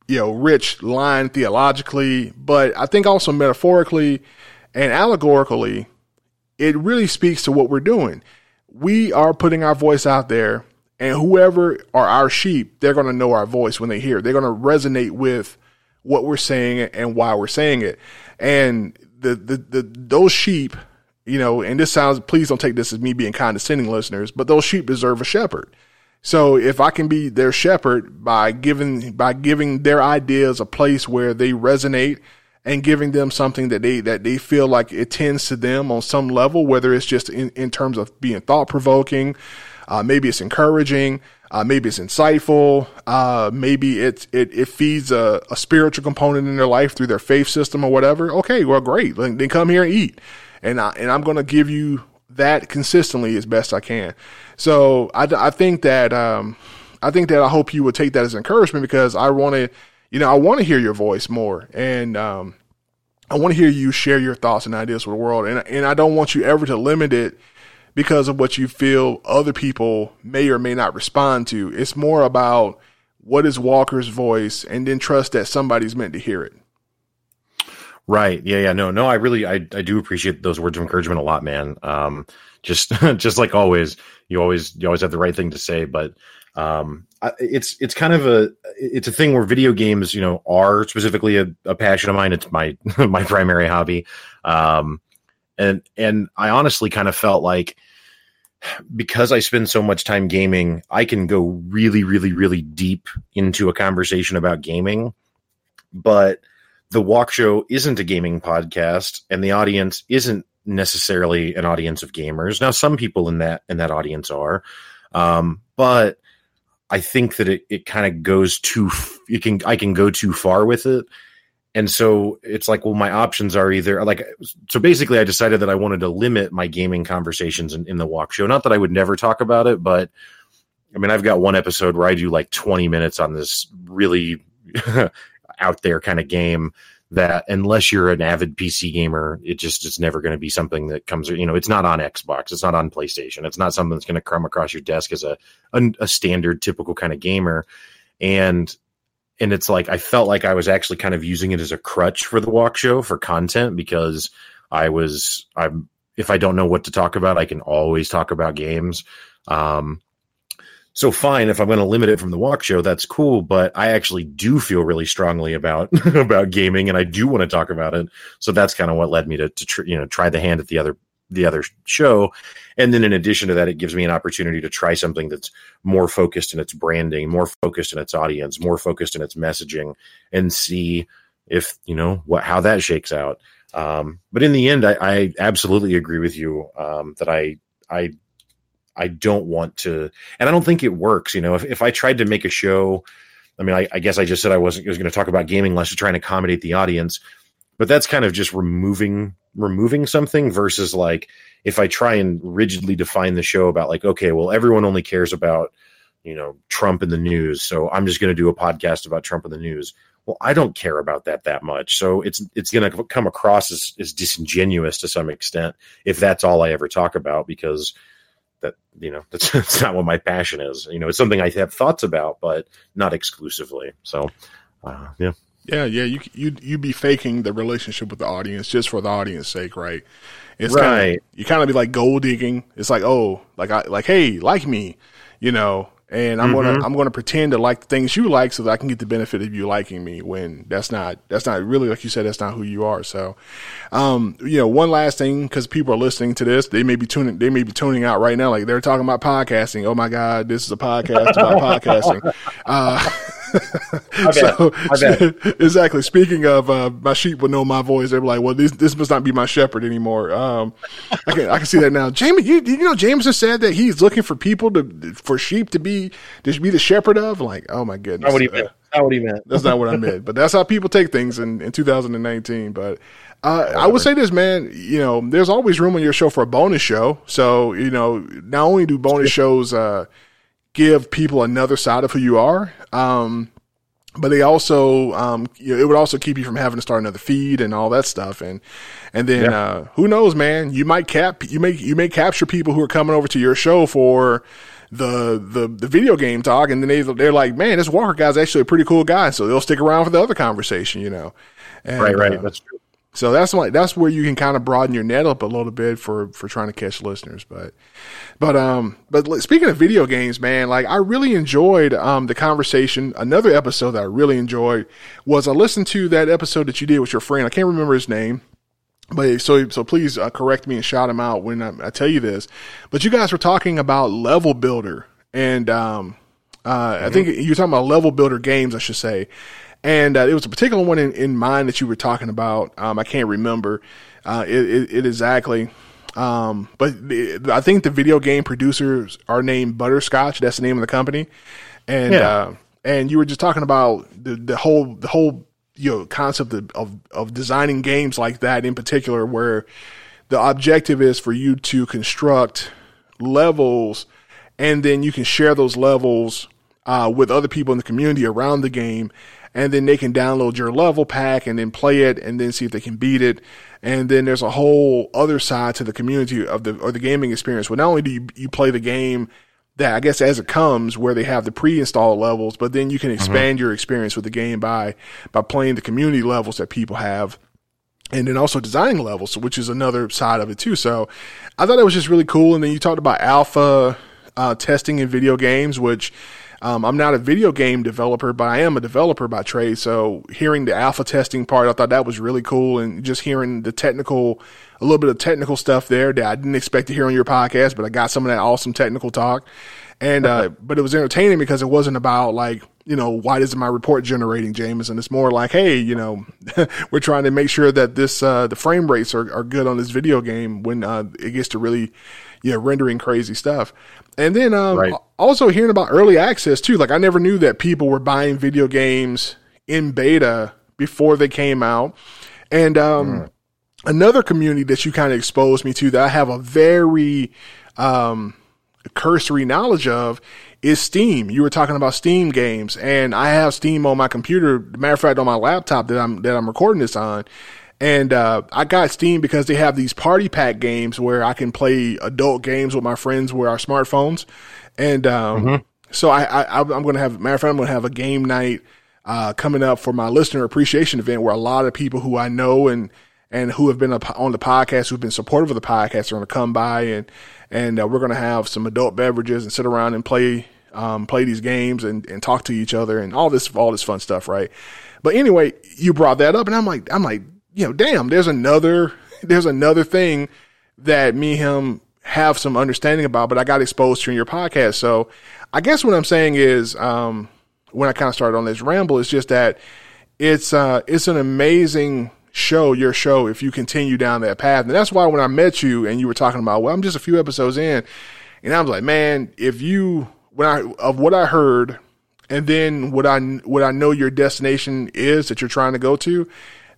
you know, rich line theologically, but I think also metaphorically and allegorically, it really speaks to what we're doing. We are putting our voice out there and whoever are our sheep, they're going to know our voice when they hear. They're going to resonate with what we're saying and why we're saying it. And the, the, the, those sheep, you know, and this sounds, please don't take this as me being condescending listeners, but those sheep deserve a shepherd. So if I can be their shepherd by giving, by giving their ideas a place where they resonate and giving them something that they, that they feel like it tends to them on some level, whether it's just in, in terms of being thought provoking, uh, maybe it's encouraging, uh, maybe it's insightful. Uh, maybe it, it, it feeds a, a, spiritual component in their life through their faith system or whatever. Okay, well, great. Then come here and eat. And, I, and I'm going to give you that consistently as best I can. So I, I think that, um, I think that I hope you would take that as encouragement because I want to, you know, I want to hear your voice more. And, um, I want to hear you share your thoughts and ideas with the world. And, and I don't want you ever to limit it because of what you feel other people may or may not respond to. It's more about what is Walker's voice and then trust that somebody's meant to hear it. Right. Yeah. Yeah. No, no, I really, I, I do appreciate those words of encouragement a lot, man. Um, just, just like always, you always, you always have the right thing to say, but, um, it's, it's kind of a, it's a thing where video games, you know, are specifically a, a passion of mine. It's my, my primary hobby. Um, and, and I honestly kind of felt like, because I spend so much time gaming, I can go really, really, really deep into a conversation about gaming. But the Walk Show isn't a gaming podcast, and the audience isn't necessarily an audience of gamers. Now, some people in that in that audience are, um, but I think that it, it kind of goes too. You can I can go too far with it, and so it's like, well, my options are either like, so basically, I decided that I wanted to limit my gaming conversations in, in the walk show. Not that I would never talk about it, but I mean, I've got one episode where I do like 20 minutes on this really out there kind of game that unless you're an avid PC gamer, it just it's never going to be something that comes. You know, it's not on Xbox, it's not on PlayStation, it's not something that's going to come across your desk as a, a a standard typical kind of gamer. And and it's like I felt like I was actually kind of using it as a crutch for the walk show for content because I was I'm if I don't know what to talk about, I can always talk about games. Um, so fine, if I'm going to limit it from the walk show, that's cool. But I actually do feel really strongly about about gaming, and I do want to talk about it. So that's kind of what led me to, to tr- you know try the hand at the other the other show. And then in addition to that, it gives me an opportunity to try something that's more focused in its branding, more focused in its audience, more focused in its messaging, and see if you know what how that shakes out. Um, but in the end, I, I absolutely agree with you um, that I I I don't want to, and I don't think it works. You know, if if I tried to make a show, I mean, I, I guess I just said I wasn't was going to talk about gaming unless you're trying to accommodate the audience but that's kind of just removing removing something versus like if I try and rigidly define the show about like okay, well everyone only cares about you know Trump in the news, so I'm just going to do a podcast about Trump in the news. Well, I don't care about that that much, so it's it's going to come across as, as disingenuous to some extent if that's all I ever talk about because that you know that's, that's not what my passion is. You know, it's something I have thoughts about, but not exclusively. So, uh, yeah. Yeah, yeah, you you you be faking the relationship with the audience just for the audience sake, right? It's right. Kinda, you kind of be like gold digging. It's like, oh, like I like, hey, like me, you know, and I'm mm-hmm. gonna I'm gonna pretend to like the things you like so that I can get the benefit of you liking me when that's not that's not really like you said that's not who you are. So, um, you know, one last thing because people are listening to this, they may be tuning they may be tuning out right now, like they're talking about podcasting. Oh my god, this is a podcast about podcasting. Uh, so, exactly. Speaking of uh, my sheep will know my voice, they're like, "Well, this this must not be my shepherd anymore." Um, I can I can see that now. Jamie, you, you know, James has said that he's looking for people to for sheep to be to be the shepherd of. Like, oh my goodness, not what he meant. Not what he meant. That's not what I meant. But that's how people take things in in 2019. But uh, I would say this, man. You know, there's always room on your show for a bonus show. So you know, not only do bonus shows. Uh, give people another side of who you are. Um, but they also um, you know, it would also keep you from having to start another feed and all that stuff and and then yeah. uh, who knows man you might cap you may you may capture people who are coming over to your show for the the the video game talk and then they they're like man this Walker guy's actually a pretty cool guy so they'll stick around for the other conversation you know and, right right uh, that's true so that's like that's where you can kind of broaden your net up a little bit for for trying to catch listeners. But but um but speaking of video games, man, like I really enjoyed um the conversation. Another episode that I really enjoyed was I listened to that episode that you did with your friend. I can't remember his name. But so so please uh, correct me and shout him out when I, I, tell you this. But you guys were talking about level builder and um uh, mm-hmm. I think you're talking about level builder games, I should say and uh, it was a particular one in, in mind that you were talking about. Um, I can't remember uh, it, it, it, exactly, um, but I think the video game producers are named Butterscotch. That's the name of the company, and yeah. uh, and you were just talking about the the whole the whole you know concept of, of of designing games like that in particular, where the objective is for you to construct levels, and then you can share those levels uh, with other people in the community around the game and then they can download your level pack and then play it and then see if they can beat it. And then there's a whole other side to the community of the or the gaming experience. Well, not only do you, you play the game that I guess as it comes where they have the pre-installed levels, but then you can mm-hmm. expand mm-hmm. your experience with the game by by playing the community levels that people have and then also designing levels, which is another side of it too. So I thought it was just really cool. And then you talked about alpha uh, testing in video games, which um, I'm not a video game developer, but I am a developer by trade. So hearing the alpha testing part, I thought that was really cool. And just hearing the technical, a little bit of technical stuff there that I didn't expect to hear on your podcast, but I got some of that awesome technical talk. And, uh, but it was entertaining because it wasn't about like, you know, why isn't my report generating, Jamison? It's more like, hey, you know, we're trying to make sure that this, uh, the frame rates are, are good on this video game when, uh, it gets to really, yeah, rendering crazy stuff. And then um, right. also hearing about early access too. Like I never knew that people were buying video games in beta before they came out. And um, mm. another community that you kind of exposed me to that I have a very um, cursory knowledge of is Steam. You were talking about Steam games, and I have Steam on my computer. Matter of fact, on my laptop that I'm that I'm recording this on. And uh, I got Steam because they have these party pack games where I can play adult games with my friends with our smartphones. And um, mm-hmm. so I, I, I'm going to have, matter of fact, I'm going to have a game night uh, coming up for my listener appreciation event where a lot of people who I know and and who have been on the podcast, who've been supportive of the podcast, are going to come by and and uh, we're going to have some adult beverages and sit around and play um, play these games and, and talk to each other and all this all this fun stuff, right? But anyway, you brought that up, and I'm like, I'm like, you know, damn, there's another, there's another thing that me and him have some understanding about, but I got exposed to in your podcast. So I guess what I'm saying is, um, when I kind of started on this ramble, it's just that it's, uh, it's an amazing show, your show, if you continue down that path. And that's why when I met you and you were talking about, well, I'm just a few episodes in and I was like, man, if you, when I, of what I heard and then what I, what I know your destination is that you're trying to go to,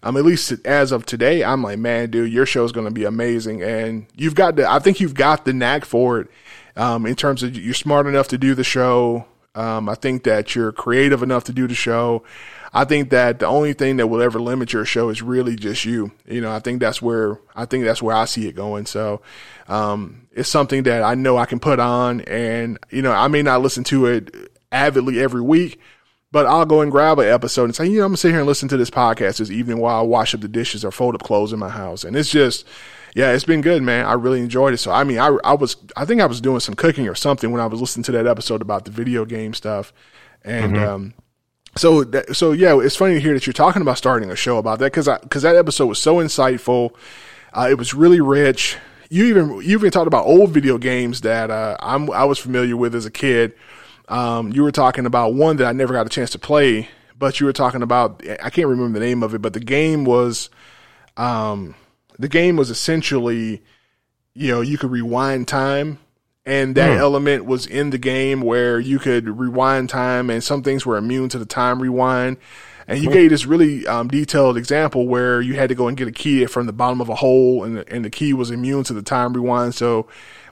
um, at least as of today, I'm like, man, dude, your show is going to be amazing. And you've got the, I think you've got the knack for it. Um, in terms of you're smart enough to do the show. Um, I think that you're creative enough to do the show. I think that the only thing that will ever limit your show is really just you. You know, I think that's where I think that's where I see it going. So, um, it's something that I know I can put on, and you know, I may not listen to it avidly every week, but I'll go and grab an episode and say, you know, I'm gonna sit here and listen to this podcast this evening while I wash up the dishes or fold up clothes in my house. And it's just, yeah, it's been good, man. I really enjoyed it. So, I mean, I, I was, I think I was doing some cooking or something when I was listening to that episode about the video game stuff. And, mm-hmm. um, so, that, so yeah, it's funny to hear that you're talking about starting a show about that because I, because that episode was so insightful. Uh, it was really rich. You even you even talked about old video games that uh, I'm I was familiar with as a kid um, you were talking about one that I never got a chance to play, but you were talking about I can't remember the name of it, but the game was, um, the game was essentially, you know, you could rewind time, and that mm. element was in the game where you could rewind time, and some things were immune to the time rewind. And you mm. gave this really um, detailed example where you had to go and get a key from the bottom of a hole, and the, and the key was immune to the time rewind. So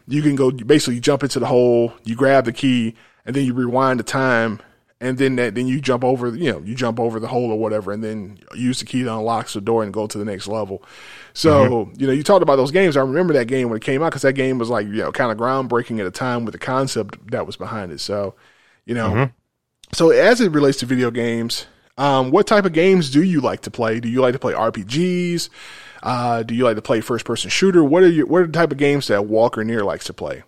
you can go basically jump into the hole, you grab the key, and then you rewind the time and then that then you jump over you know you jump over the hole or whatever and then use the key to unlock the door and go to the next level. So mm-hmm. you know you talked about those games. I remember that game when it came out because that game was like you know kind of groundbreaking at a time with the concept that was behind it. So you know mm-hmm. so as it relates to video games um, what type of games do you like to play? Do you like to play rpgs uh, do you like to play first person shooter? What are you what are the type of games that Walker Neer likes to play?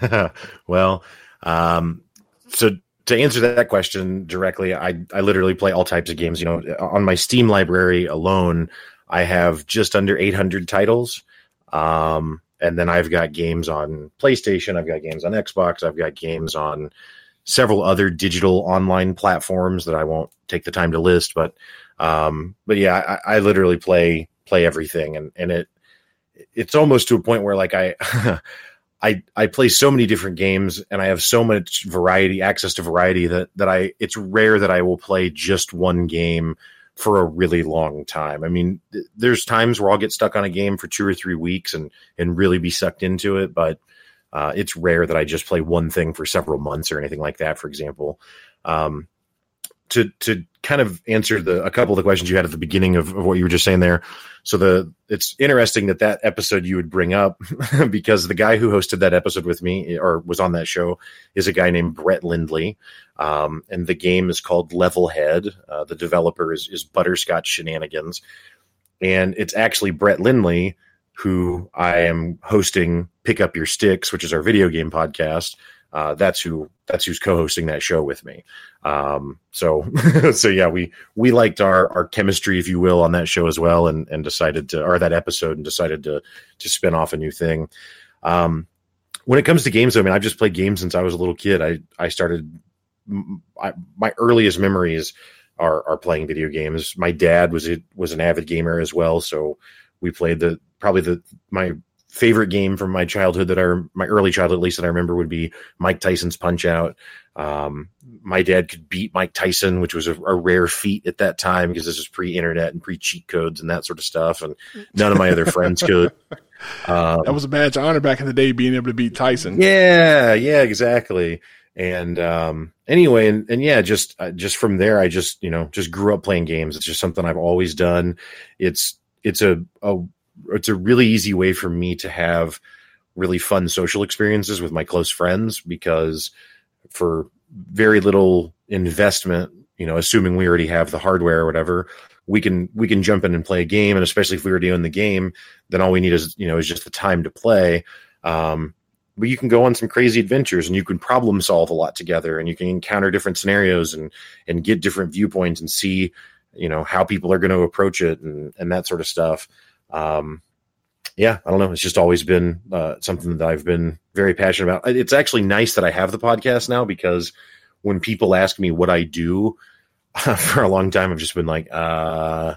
Well um, so to answer that question directly, I I literally play all types of games. You know, on my Steam library alone, I have just under 800 titles. Um, and then I've got games on PlayStation, I've got games on Xbox, I've got games on several other digital online platforms that I won't take the time to list. But um, but yeah, I, I literally play play everything, and and it it's almost to a point where like I I I play so many different games and I have so much variety, access to variety that that I it's rare that I will play just one game for a really long time. I mean, th- there's times where I'll get stuck on a game for two or three weeks and and really be sucked into it, but uh, it's rare that I just play one thing for several months or anything like that. For example, um, to to kind of answer the a couple of the questions you had at the beginning of, of what you were just saying there. So the it's interesting that that episode you would bring up because the guy who hosted that episode with me or was on that show is a guy named Brett Lindley, um, and the game is called Levelhead. Uh, the developer is is Butterscotch Shenanigans, and it's actually Brett Lindley who I am hosting Pick Up Your Sticks, which is our video game podcast uh, that's who that's who's co-hosting that show with me. Um, so so yeah, we we liked our our chemistry, if you will, on that show as well, and and decided to or that episode and decided to to spin off a new thing. Um, when it comes to games, I mean, I've just played games since I was a little kid. I I started I, my earliest memories are are playing video games. My dad was a, was an avid gamer as well, so we played the probably the my favorite game from my childhood that I my early childhood at least that I remember would be Mike Tyson's Punch Out. Um, my dad could beat Mike Tyson, which was a, a rare feat at that time because this was pre-internet and pre-cheat codes and that sort of stuff, and none of my other friends could. Um, that was a badge of honor back in the day, being able to beat Tyson. Yeah, yeah, exactly. And um, anyway, and, and yeah, just uh, just from there, I just you know just grew up playing games. It's just something I've always done. It's it's a, a it's a really easy way for me to have really fun social experiences with my close friends because for very little investment, you know, assuming we already have the hardware or whatever, we can we can jump in and play a game. And especially if we already own the game, then all we need is you know is just the time to play. Um, but you can go on some crazy adventures and you can problem solve a lot together and you can encounter different scenarios and and get different viewpoints and see you know how people are going to approach it and and that sort of stuff um, yeah, I don't know. It's just always been uh, something that I've been very passionate about. It's actually nice that I have the podcast now because when people ask me what I do for a long time, I've just been like, uh,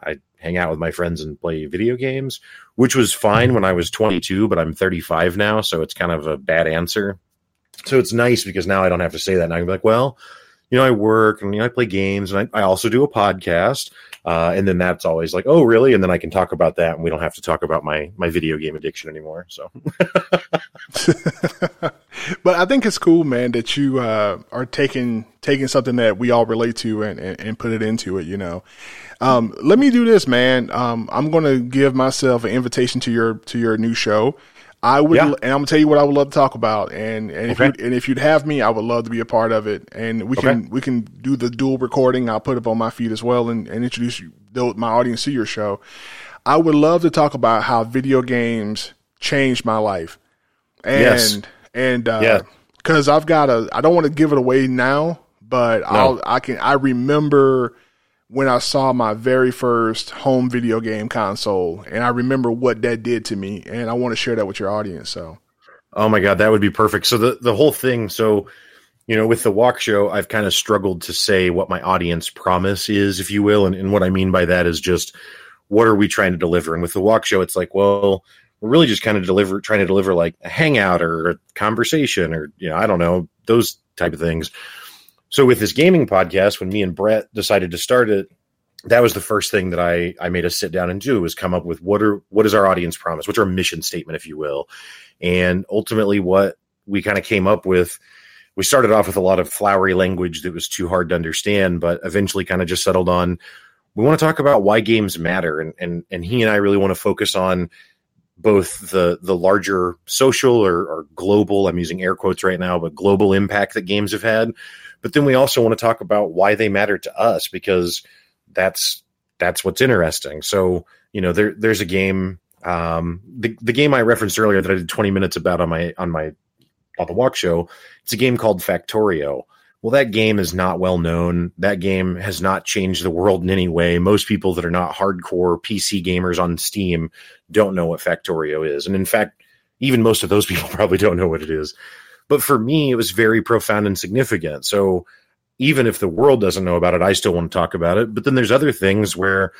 I hang out with my friends and play video games, which was fine when I was 22, but I'm 35 now, so it's kind of a bad answer. So it's nice because now I don't have to say that. And I can be like, well, you know, I work and you know, I play games and I, I also do a podcast. Uh, and then that's always like, oh, really? And then I can talk about that, and we don't have to talk about my my video game addiction anymore. So, but I think it's cool, man, that you uh, are taking taking something that we all relate to and, and, and put it into it. You know, um, let me do this, man. Um, I'm going to give myself an invitation to your to your new show. I would, yeah. and I'm gonna tell you what I would love to talk about, and and if okay. you and if you'd have me, I would love to be a part of it, and we okay. can we can do the dual recording. I'll put it on my feed as well, and, and introduce you, my audience to your show. I would love to talk about how video games changed my life, and yes. and uh, yeah, because I've got a, I don't want to give it away now, but no. I'll I can I remember when I saw my very first home video game console, and I remember what that did to me, and I want to share that with your audience. So, oh my god, that would be perfect. So the the whole thing, so you know, with the walk show, I've kind of struggled to say what my audience promise is, if you will, and, and what I mean by that is just what are we trying to deliver. And with the walk show, it's like, well, we're really just kind of deliver trying to deliver like a hangout or a conversation or you know, I don't know those type of things so with this gaming podcast, when me and Brett decided to start it, that was the first thing that I I made us sit down and do was come up with what are what is our audience promise? What's our mission statement, if you will? And ultimately what we kind of came up with we started off with a lot of flowery language that was too hard to understand, but eventually kind of just settled on we want to talk about why games matter and and and he and I really want to focus on both the the larger social or, or, global i'm using air quotes right now but global impact that games have had but then we also want to talk about why they matter to us because that's that's what's interesting so you know there there's a game um the, the game i referenced earlier that i did 20 minutes about on my on my on the walk show it's a game called factorio well, that game is not well known. That game has not changed the world in any way. Most people that are not hardcore PC gamers on Steam don't know what Factorio is. And in fact, even most of those people probably don't know what it is. But for me, it was very profound and significant. So even if the world doesn't know about it, I still want to talk about it. But then there's other things where,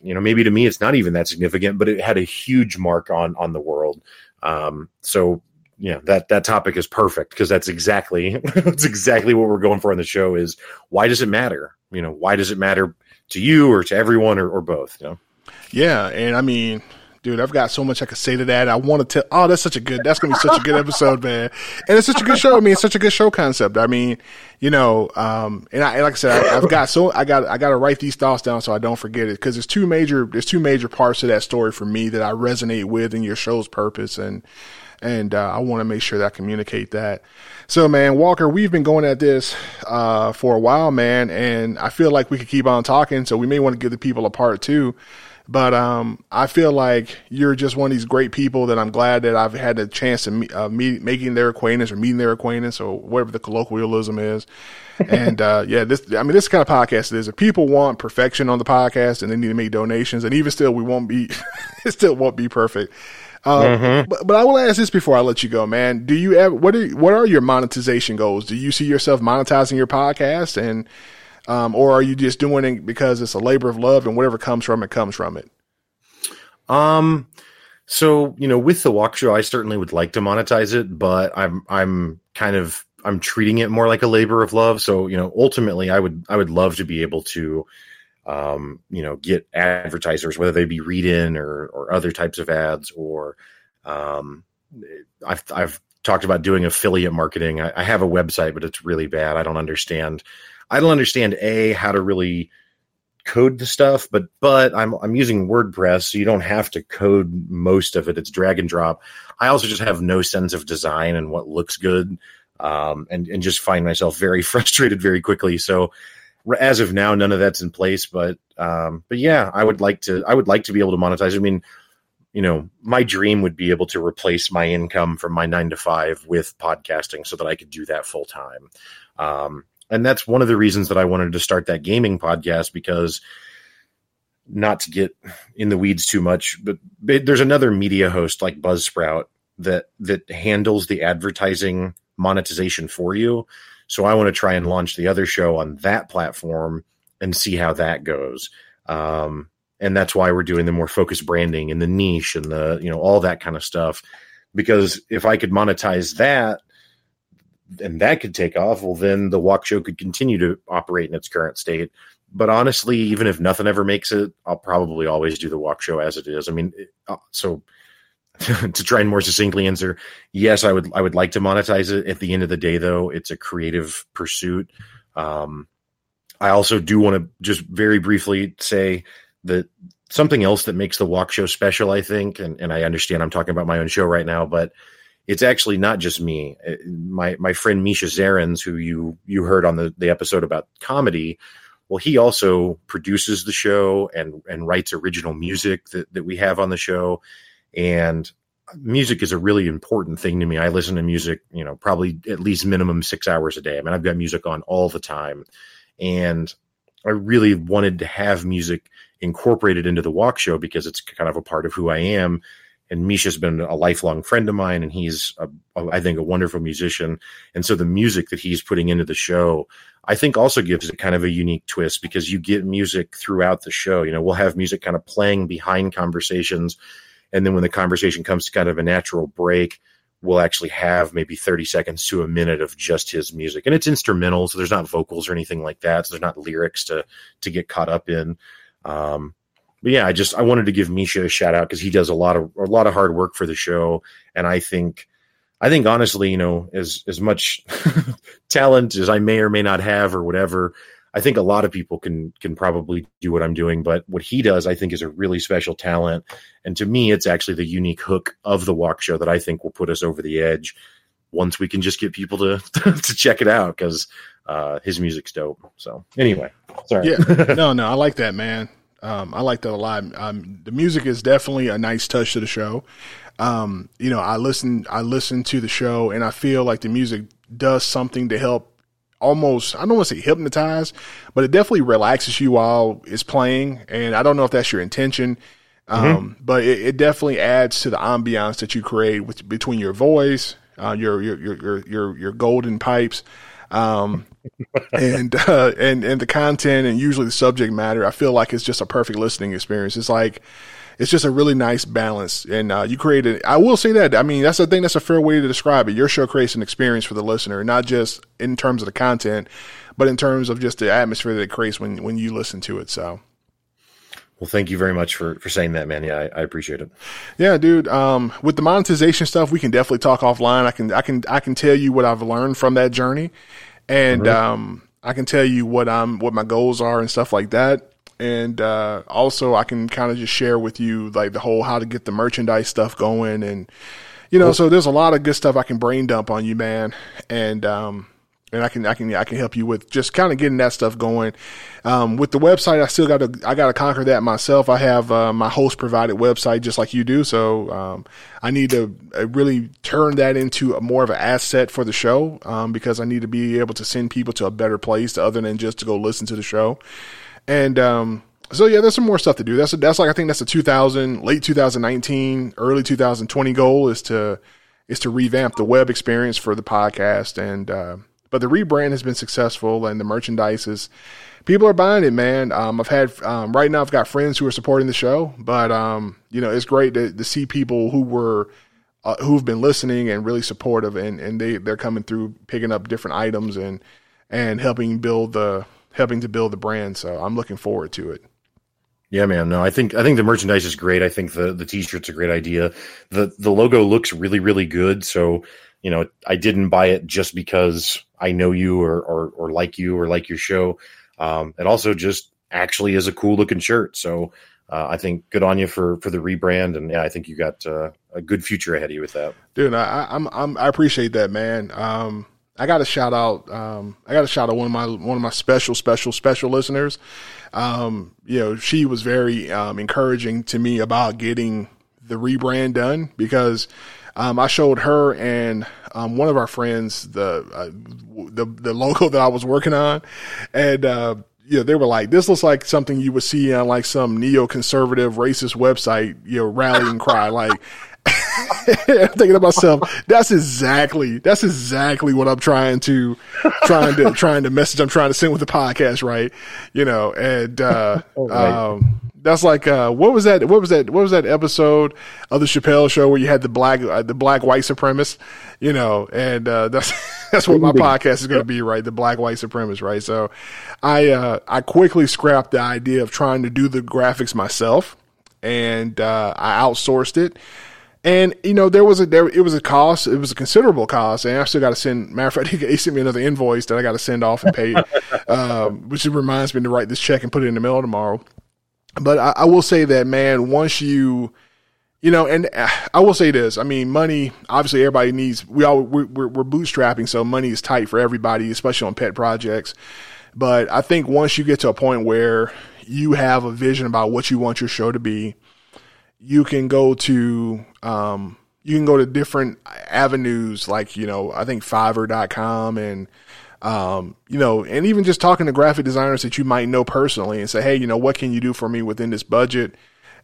you know, maybe to me it's not even that significant, but it had a huge mark on on the world. Um, so yeah, that that topic is perfect because that's exactly that's exactly what we're going for on the show is why does it matter? You know, why does it matter to you or to everyone or, or both? You know? Yeah, and I mean, dude, I've got so much I could say to that. I want to tell. Oh, that's such a good. That's gonna be such a good episode, man. And it's such a good show. I mean, it's such a good show concept. I mean, you know, um, and I like I said, I, have got so I got I got to write these thoughts down so I don't forget it because there's two major there's two major parts of that story for me that I resonate with in your show's purpose and and uh, I want to make sure that I communicate that. So, man, Walker, we've been going at this uh, for a while, man, and I feel like we could keep on talking. So we may want to give the people a part two. But um, I feel like you're just one of these great people that I'm glad that I've had the chance to meet, uh, meet making their acquaintance or meeting their acquaintance or whatever the colloquialism is. and uh, yeah, this I mean this kind of podcast is if people want perfection on the podcast and they need to make donations, and even still we won't be it still won't be perfect. Uh, mm-hmm. but, but I will ask this before I let you go, man. Do you ever what are what are your monetization goals? Do you see yourself monetizing your podcast, and um, or are you just doing it because it's a labor of love and whatever comes from it comes from it? Um. So you know, with the walk show, I certainly would like to monetize it, but I'm I'm kind of I'm treating it more like a labor of love. So you know, ultimately, I would I would love to be able to um, you know, get advertisers, whether they be read in or, or other types of ads, or um, I've, I've talked about doing affiliate marketing. I, I, have a website, but it's really bad. I don't understand. I don't understand a how to really code the stuff, but but I'm I'm using WordPress, so you don't have to code most of it. It's drag and drop. I also just have no sense of design and what looks good, um, and and just find myself very frustrated very quickly. So as of now, none of that's in place. But um, but yeah, I would like to. I would like to be able to monetize. I mean, you know, my dream would be able to replace my income from my nine to five with podcasting, so that I could do that full time. Um, and that's one of the reasons that I wanted to start that gaming podcast because not to get in the weeds too much, but, there's another media host like Buzzsprout that that handles the advertising monetization for you. So I want to try and launch the other show on that platform and see how that goes. Um, and that's why we're doing the more focused branding and the niche and the you know all that kind of stuff. Because if I could monetize that and that could take off, well, then the walk show could continue to operate in its current state. But honestly, even if nothing ever makes it, I'll probably always do the walk show as it is. I mean, uh, so to try and more succinctly answer, yes, I would I would like to monetize it. At the end of the day, though, it's a creative pursuit. Um, I also do want to just very briefly say that something else that makes the walk show special, I think, and, and I understand I'm talking about my own show right now, but it's actually not just me. Uh, my my friend Misha Zarins, who you you heard on the, the episode about comedy, well, he also produces the show and and writes original music that, that we have on the show and music is a really important thing to me. I listen to music, you know, probably at least minimum six hours a day. I mean, I've got music on all the time. And I really wanted to have music incorporated into the walk show because it's kind of a part of who I am. And Misha's been a lifelong friend of mine, and he's, a, a, I think, a wonderful musician. And so the music that he's putting into the show, I think, also gives it kind of a unique twist because you get music throughout the show. You know, we'll have music kind of playing behind conversations and then when the conversation comes to kind of a natural break, we'll actually have maybe 30 seconds to a minute of just his music. And it's instrumental, so there's not vocals or anything like that. So there's not lyrics to to get caught up in. Um, but yeah, I just I wanted to give Misha a shout out because he does a lot of a lot of hard work for the show, and I think I think honestly, you know, as as much talent as I may or may not have or whatever, I think a lot of people can can probably do what I'm doing, but what he does, I think, is a really special talent. And to me, it's actually the unique hook of the walk show that I think will put us over the edge once we can just get people to to check it out because uh, his music's dope. So anyway, sorry. Yeah, no, no, I like that, man. Um, I like that a lot. Um, the music is definitely a nice touch to the show. Um, you know, I listen, I listen to the show, and I feel like the music does something to help almost I don't want to say hypnotize, but it definitely relaxes you while it's playing. And I don't know if that's your intention, mm-hmm. um, but it, it, definitely adds to the ambiance that you create with, between your voice, uh, your, your, your your your golden pipes, um, and uh, and and the content and usually the subject matter. I feel like it's just a perfect listening experience. It's like it's just a really nice balance. And uh, you created, I will say that. I mean, that's the thing. That's a fair way to describe it. Your show creates an experience for the listener, not just in terms of the content, but in terms of just the atmosphere that it creates when when you listen to it. So. Well, thank you very much for, for saying that, man. Yeah, I, I appreciate it. Yeah, dude. Um, with the monetization stuff, we can definitely talk offline. I can, I can, I can tell you what I've learned from that journey, and mm-hmm. um, I can tell you what I'm, what my goals are and stuff like that and uh, also I can kind of just share with you like the whole how to get the merchandise stuff going, and you know, cool. so there's a lot of good stuff I can brain dump on you, man, and um, and I can I can I can help you with just kind of getting that stuff going. Um, with the website, I still got to I got to conquer that myself. I have uh, my host provided website just like you do, so um, I need to uh, really turn that into a more of an asset for the show um, because I need to be able to send people to a better place other than just to go listen to the show. And um, so yeah, there's some more stuff to do. That's a, that's like I think that's a 2000 late 2019, early 2020 goal is to is to revamp the web experience for the podcast. And uh, but the rebrand has been successful, and the merchandise is people are buying it, man. Um, I've had um, right now I've got friends who are supporting the show, but um, you know it's great to, to see people who were uh, who've been listening and really supportive, and and they they're coming through picking up different items and and helping build the helping to build the brand. So I'm looking forward to it. Yeah, man. No, I think I think the merchandise is great. I think the the t-shirt's a great idea. The the logo looks really really good. So, you know, I didn't buy it just because I know you or or, or like you or like your show. Um, it also just actually is a cool looking shirt. So, uh, I think good on you for for the rebrand, and yeah, I think you got uh, a good future ahead of you with that, dude. I, I'm, I'm I appreciate that, man. Um, I got to shout out. Um, I got to shout out one of my one of my special, special, special listeners. Um, you know, she was very um, encouraging to me about getting the rebrand done because um, I showed her and um, one of our friends the uh, the the logo that I was working on, and uh, you know, they were like, this looks like something you would see on like some neoconservative racist website, you know, rallying cry. Like, I'm thinking to myself, that's exactly that's exactly what I'm trying to trying to trying to message I'm trying to send with the podcast, right? You know, and uh, right. um, that's like uh, what was that? What was that? What was that episode of the Chappelle Show where you had the black uh, the black white supremacist? You know, and uh, that's that's what my podcast is going to be, right? The black white supremacist, right? So, I uh, I quickly scrapped the idea of trying to do the graphics myself, and uh, I outsourced it. And you know there was a there it was a cost it was a considerable cost and I still got to send matter of fact he sent me another invoice that I got to send off and pay, um, which reminds me to write this check and put it in the mail tomorrow. But I, I will say that man, once you you know, and uh, I will say this. I mean, money. Obviously, everybody needs. We all we're, we're, bootstrapping, so money is tight for everybody, especially on pet projects. But I think once you get to a point where you have a vision about what you want your show to be, you can go to um, you can go to different avenues like you know I think Fiverr.com and um, you know and even just talking to graphic designers that you might know personally and say hey you know what can you do for me within this budget?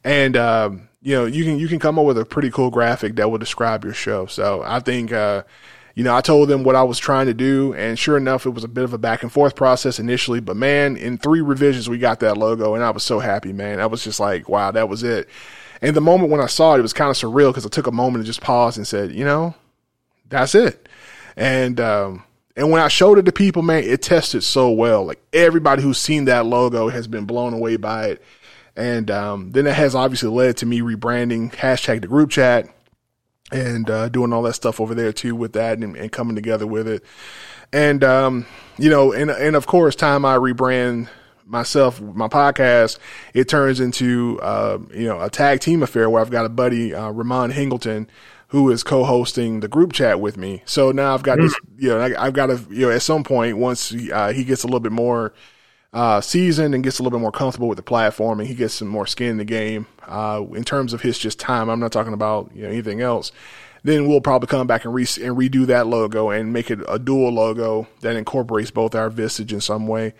And um, you know you can you can come up with a pretty cool graphic that will describe your show. So I think uh, you know I told them what I was trying to do and sure enough it was a bit of a back and forth process initially but man in three revisions we got that logo and I was so happy man. I was just like wow that was it and the moment when I saw it, it was kind of surreal because I took a moment to just pause and said, you know, that's it. And, um, and when I showed it to people, man, it tested so well. Like everybody who's seen that logo has been blown away by it. And um, then it has obviously led to me rebranding hashtag the group chat. and uh, doing all that stuff over there too with that and, and coming together with it. And um, you know, and and of course, time I rebrand myself, my podcast, it turns into uh, you know a tag team affair where I've got a buddy, uh, Ramon Hingleton, who is co-hosting the group chat with me. So now I've got mm. this, you know, I, have got to, you know, at some point once uh, he gets a little bit more uh, seasoned and gets a little bit more comfortable with the platform and he gets some more skin in the game uh, in terms of his just time. I'm not talking about you know anything else. Then we'll probably come back and, re- and redo that logo and make it a dual logo that incorporates both our visage in some way.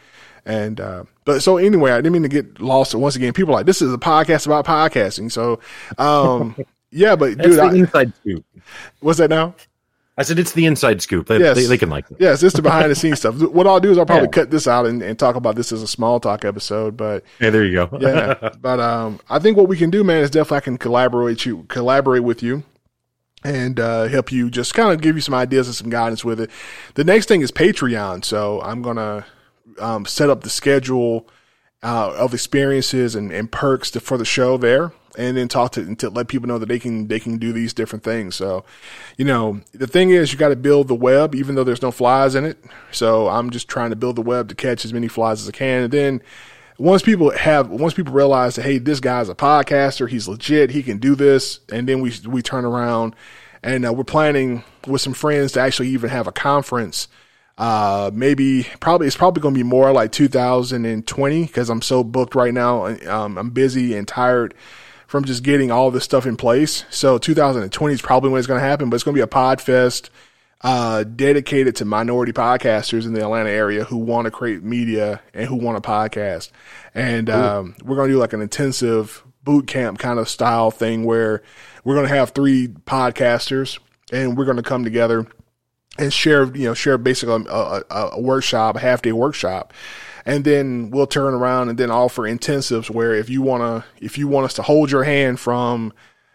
And uh, but so anyway, I didn't mean to get lost. Once again, people like this is a podcast about podcasting. So um, yeah, but That's dude, the I, inside scoop. What's that now? I said it's the inside scoop. They, yes. they, they can like it. Yes, it's the behind the scenes stuff. What I'll do is I'll probably yeah. cut this out and, and, talk about this as a small talk episode. But yeah, there you go. yeah, but um, I think what we can do, man, is definitely I can collaborate you, collaborate with you, and uh, help you just kind of give you some ideas and some guidance with it. The next thing is Patreon. So I'm gonna um, set up the schedule uh, of experiences and, and perks to, for the show there, and then talk to to let people know that they can they can do these different things. So, you know, the thing is, you got to build the web, even though there's no flies in it. So I'm just trying to build the web to catch as many flies as I can, and then once people have once people realize that hey this guy's a podcaster he's legit he can do this and then we we turn around and uh, we're planning with some friends to actually even have a conference uh, maybe probably it's probably going to be more like 2020 because I'm so booked right now. Um, I'm busy and tired from just getting all this stuff in place. So 2020 is probably when it's going to happen, but it's going to be a pod fest uh, dedicated to minority podcasters in the Atlanta area who want to create media and who want a podcast. And um, we're going to do like an intensive boot camp kind of style thing where we're going to have three podcasters and we're going to come together and share, you know, share basically a, a, a workshop, a half day workshop. And then we'll turn around and then offer intensives where if you want to, if you want us to hold your hand from,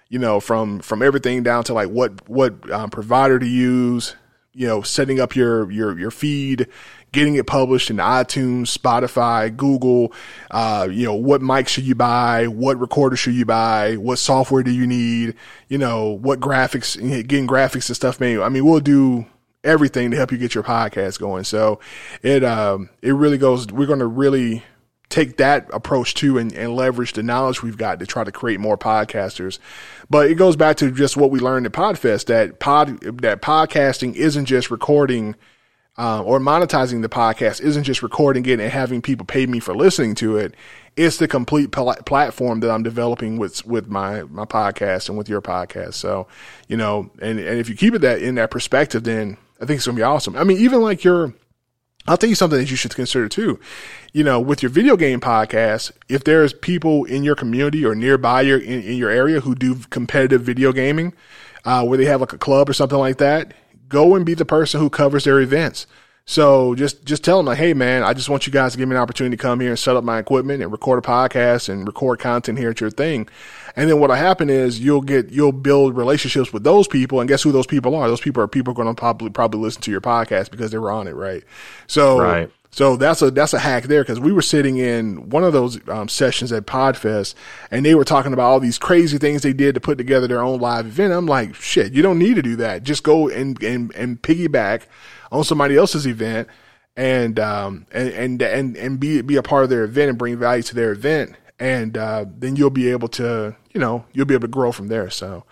you know, from, from everything down to like what, what um, provider to use, you know, setting up your, your, your feed, getting it published in iTunes, Spotify, Google, uh, you know, what mic should you buy? What recorder should you buy? What software do you need? You know, what graphics, getting graphics and stuff made. I mean, we'll do, everything to help you get your podcast going. So it um it really goes we're going to really take that approach too and, and leverage the knowledge we've got to try to create more podcasters. But it goes back to just what we learned at Podfest that pod that podcasting isn't just recording uh, or monetizing the podcast isn't just recording it and having people pay me for listening to it. It's the complete pl- platform that I'm developing with with my my podcast and with your podcast. So, you know, and and if you keep it that in that perspective, then I think it's going to be awesome. I mean, even like your, I'll tell you something that you should consider too. You know, with your video game podcast, if there's people in your community or nearby your in, in your area who do competitive video gaming, uh, where they have like a club or something like that, go and be the person who covers their events. So just just tell them like, hey man, I just want you guys to give me an opportunity to come here and set up my equipment and record a podcast and record content here at your thing. And then what'll happen is you'll get you'll build relationships with those people, and guess who those people are? Those people are people going to probably probably listen to your podcast because they were on it, right? So right. So that's a that's a hack there because we were sitting in one of those um, sessions at Podfest, and they were talking about all these crazy things they did to put together their own live event. I'm like, shit, you don't need to do that. Just go and and and piggyback on somebody else's event and um and and and, and be be a part of their event and bring value to their event and uh, then you'll be able to you know you'll be able to grow from there. So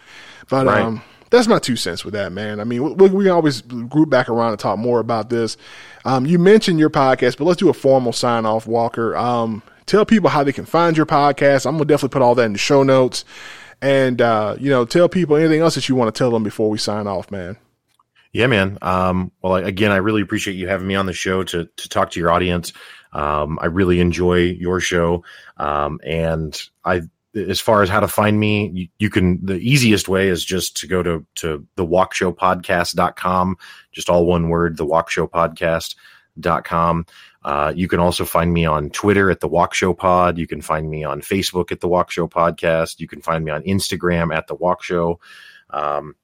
but right. um that's my two cents with that man. I mean we, we always group back around and talk more about this. Um you mentioned your podcast but let's do a formal sign off walker. Um tell people how they can find your podcast. I'm gonna definitely put all that in the show notes. And uh you know tell people anything else that you want to tell them before we sign off man. Yeah, man. Um, well, again, I really appreciate you having me on the show to to talk to your audience. Um, I really enjoy your show, um, and I. As far as how to find me, you, you, can. The easiest way is just to go to to the walkshowpodcast.com, just all one word, the walkshowpodcast.com. Uh, you can also find me on Twitter at the Walk Show Pod. You can find me on Facebook at the Walk Show Podcast. You can find me on Instagram at the Walk Show. Um,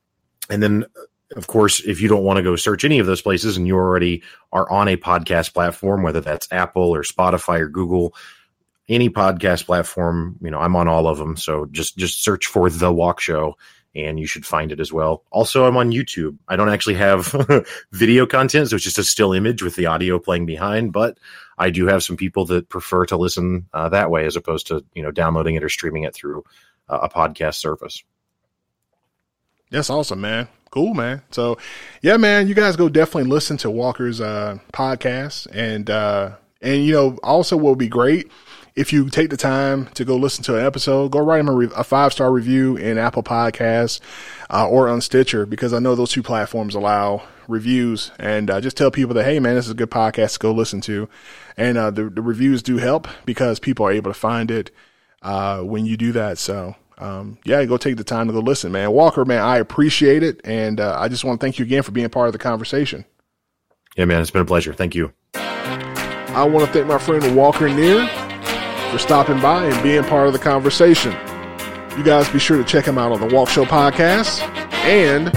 and then of course, if you don't want to go search any of those places and you already are on a podcast platform, whether that's Apple or Spotify or Google, any podcast platform, you know, I'm on all of them. So just just search for the Walk Show and you should find it as well. Also, I'm on YouTube. I don't actually have video content, so it's just a still image with the audio playing behind, but I do have some people that prefer to listen uh, that way as opposed to you know downloading it or streaming it through uh, a podcast service. That's awesome, man. Cool, man. So, yeah, man, you guys go definitely listen to Walker's uh, podcast, and uh, and you know also what would be great if you take the time to go listen to an episode, go write him a, re- a five star review in Apple Podcasts uh, or on Stitcher because I know those two platforms allow reviews. And uh, just tell people that hey, man, this is a good podcast to go listen to. And uh, the the reviews do help because people are able to find it uh, when you do that. So. Um, yeah, go take the time to go listen, man. Walker, man, I appreciate it. And uh, I just want to thank you again for being part of the conversation. Yeah, man, it's been a pleasure. Thank you. I want to thank my friend Walker Neer for stopping by and being part of the conversation. You guys be sure to check him out on the Walk Show podcast and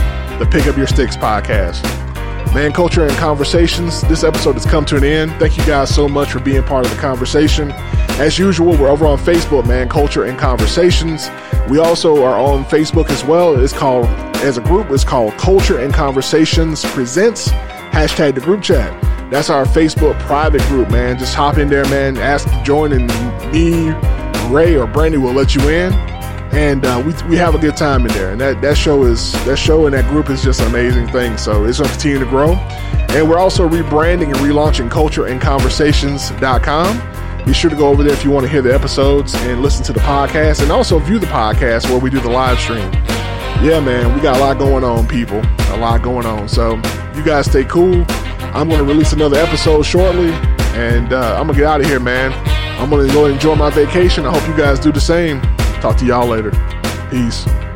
the Pick Up Your Sticks podcast. Man, culture and conversations. This episode has come to an end. Thank you guys so much for being part of the conversation. As usual, we're over on Facebook, Man, Culture and Conversations. We also are on Facebook as well. It's called, as a group, it's called Culture and Conversations Presents, hashtag the group chat. That's our Facebook private group, man. Just hop in there, man. Ask to join, and me, Ray, or Brandy will let you in. And uh, we, we have a good time in there. And that, that show is that show and that group is just an amazing thing. So it's going to continue to grow. And we're also rebranding and relaunching cultureandconversations.com. Be sure to go over there if you want to hear the episodes and listen to the podcast and also view the podcast where we do the live stream. Yeah, man, we got a lot going on, people. A lot going on. So you guys stay cool. I'm going to release another episode shortly, and uh, I'm going to get out of here, man. I'm going to go enjoy my vacation. I hope you guys do the same. Talk to y'all later. Peace.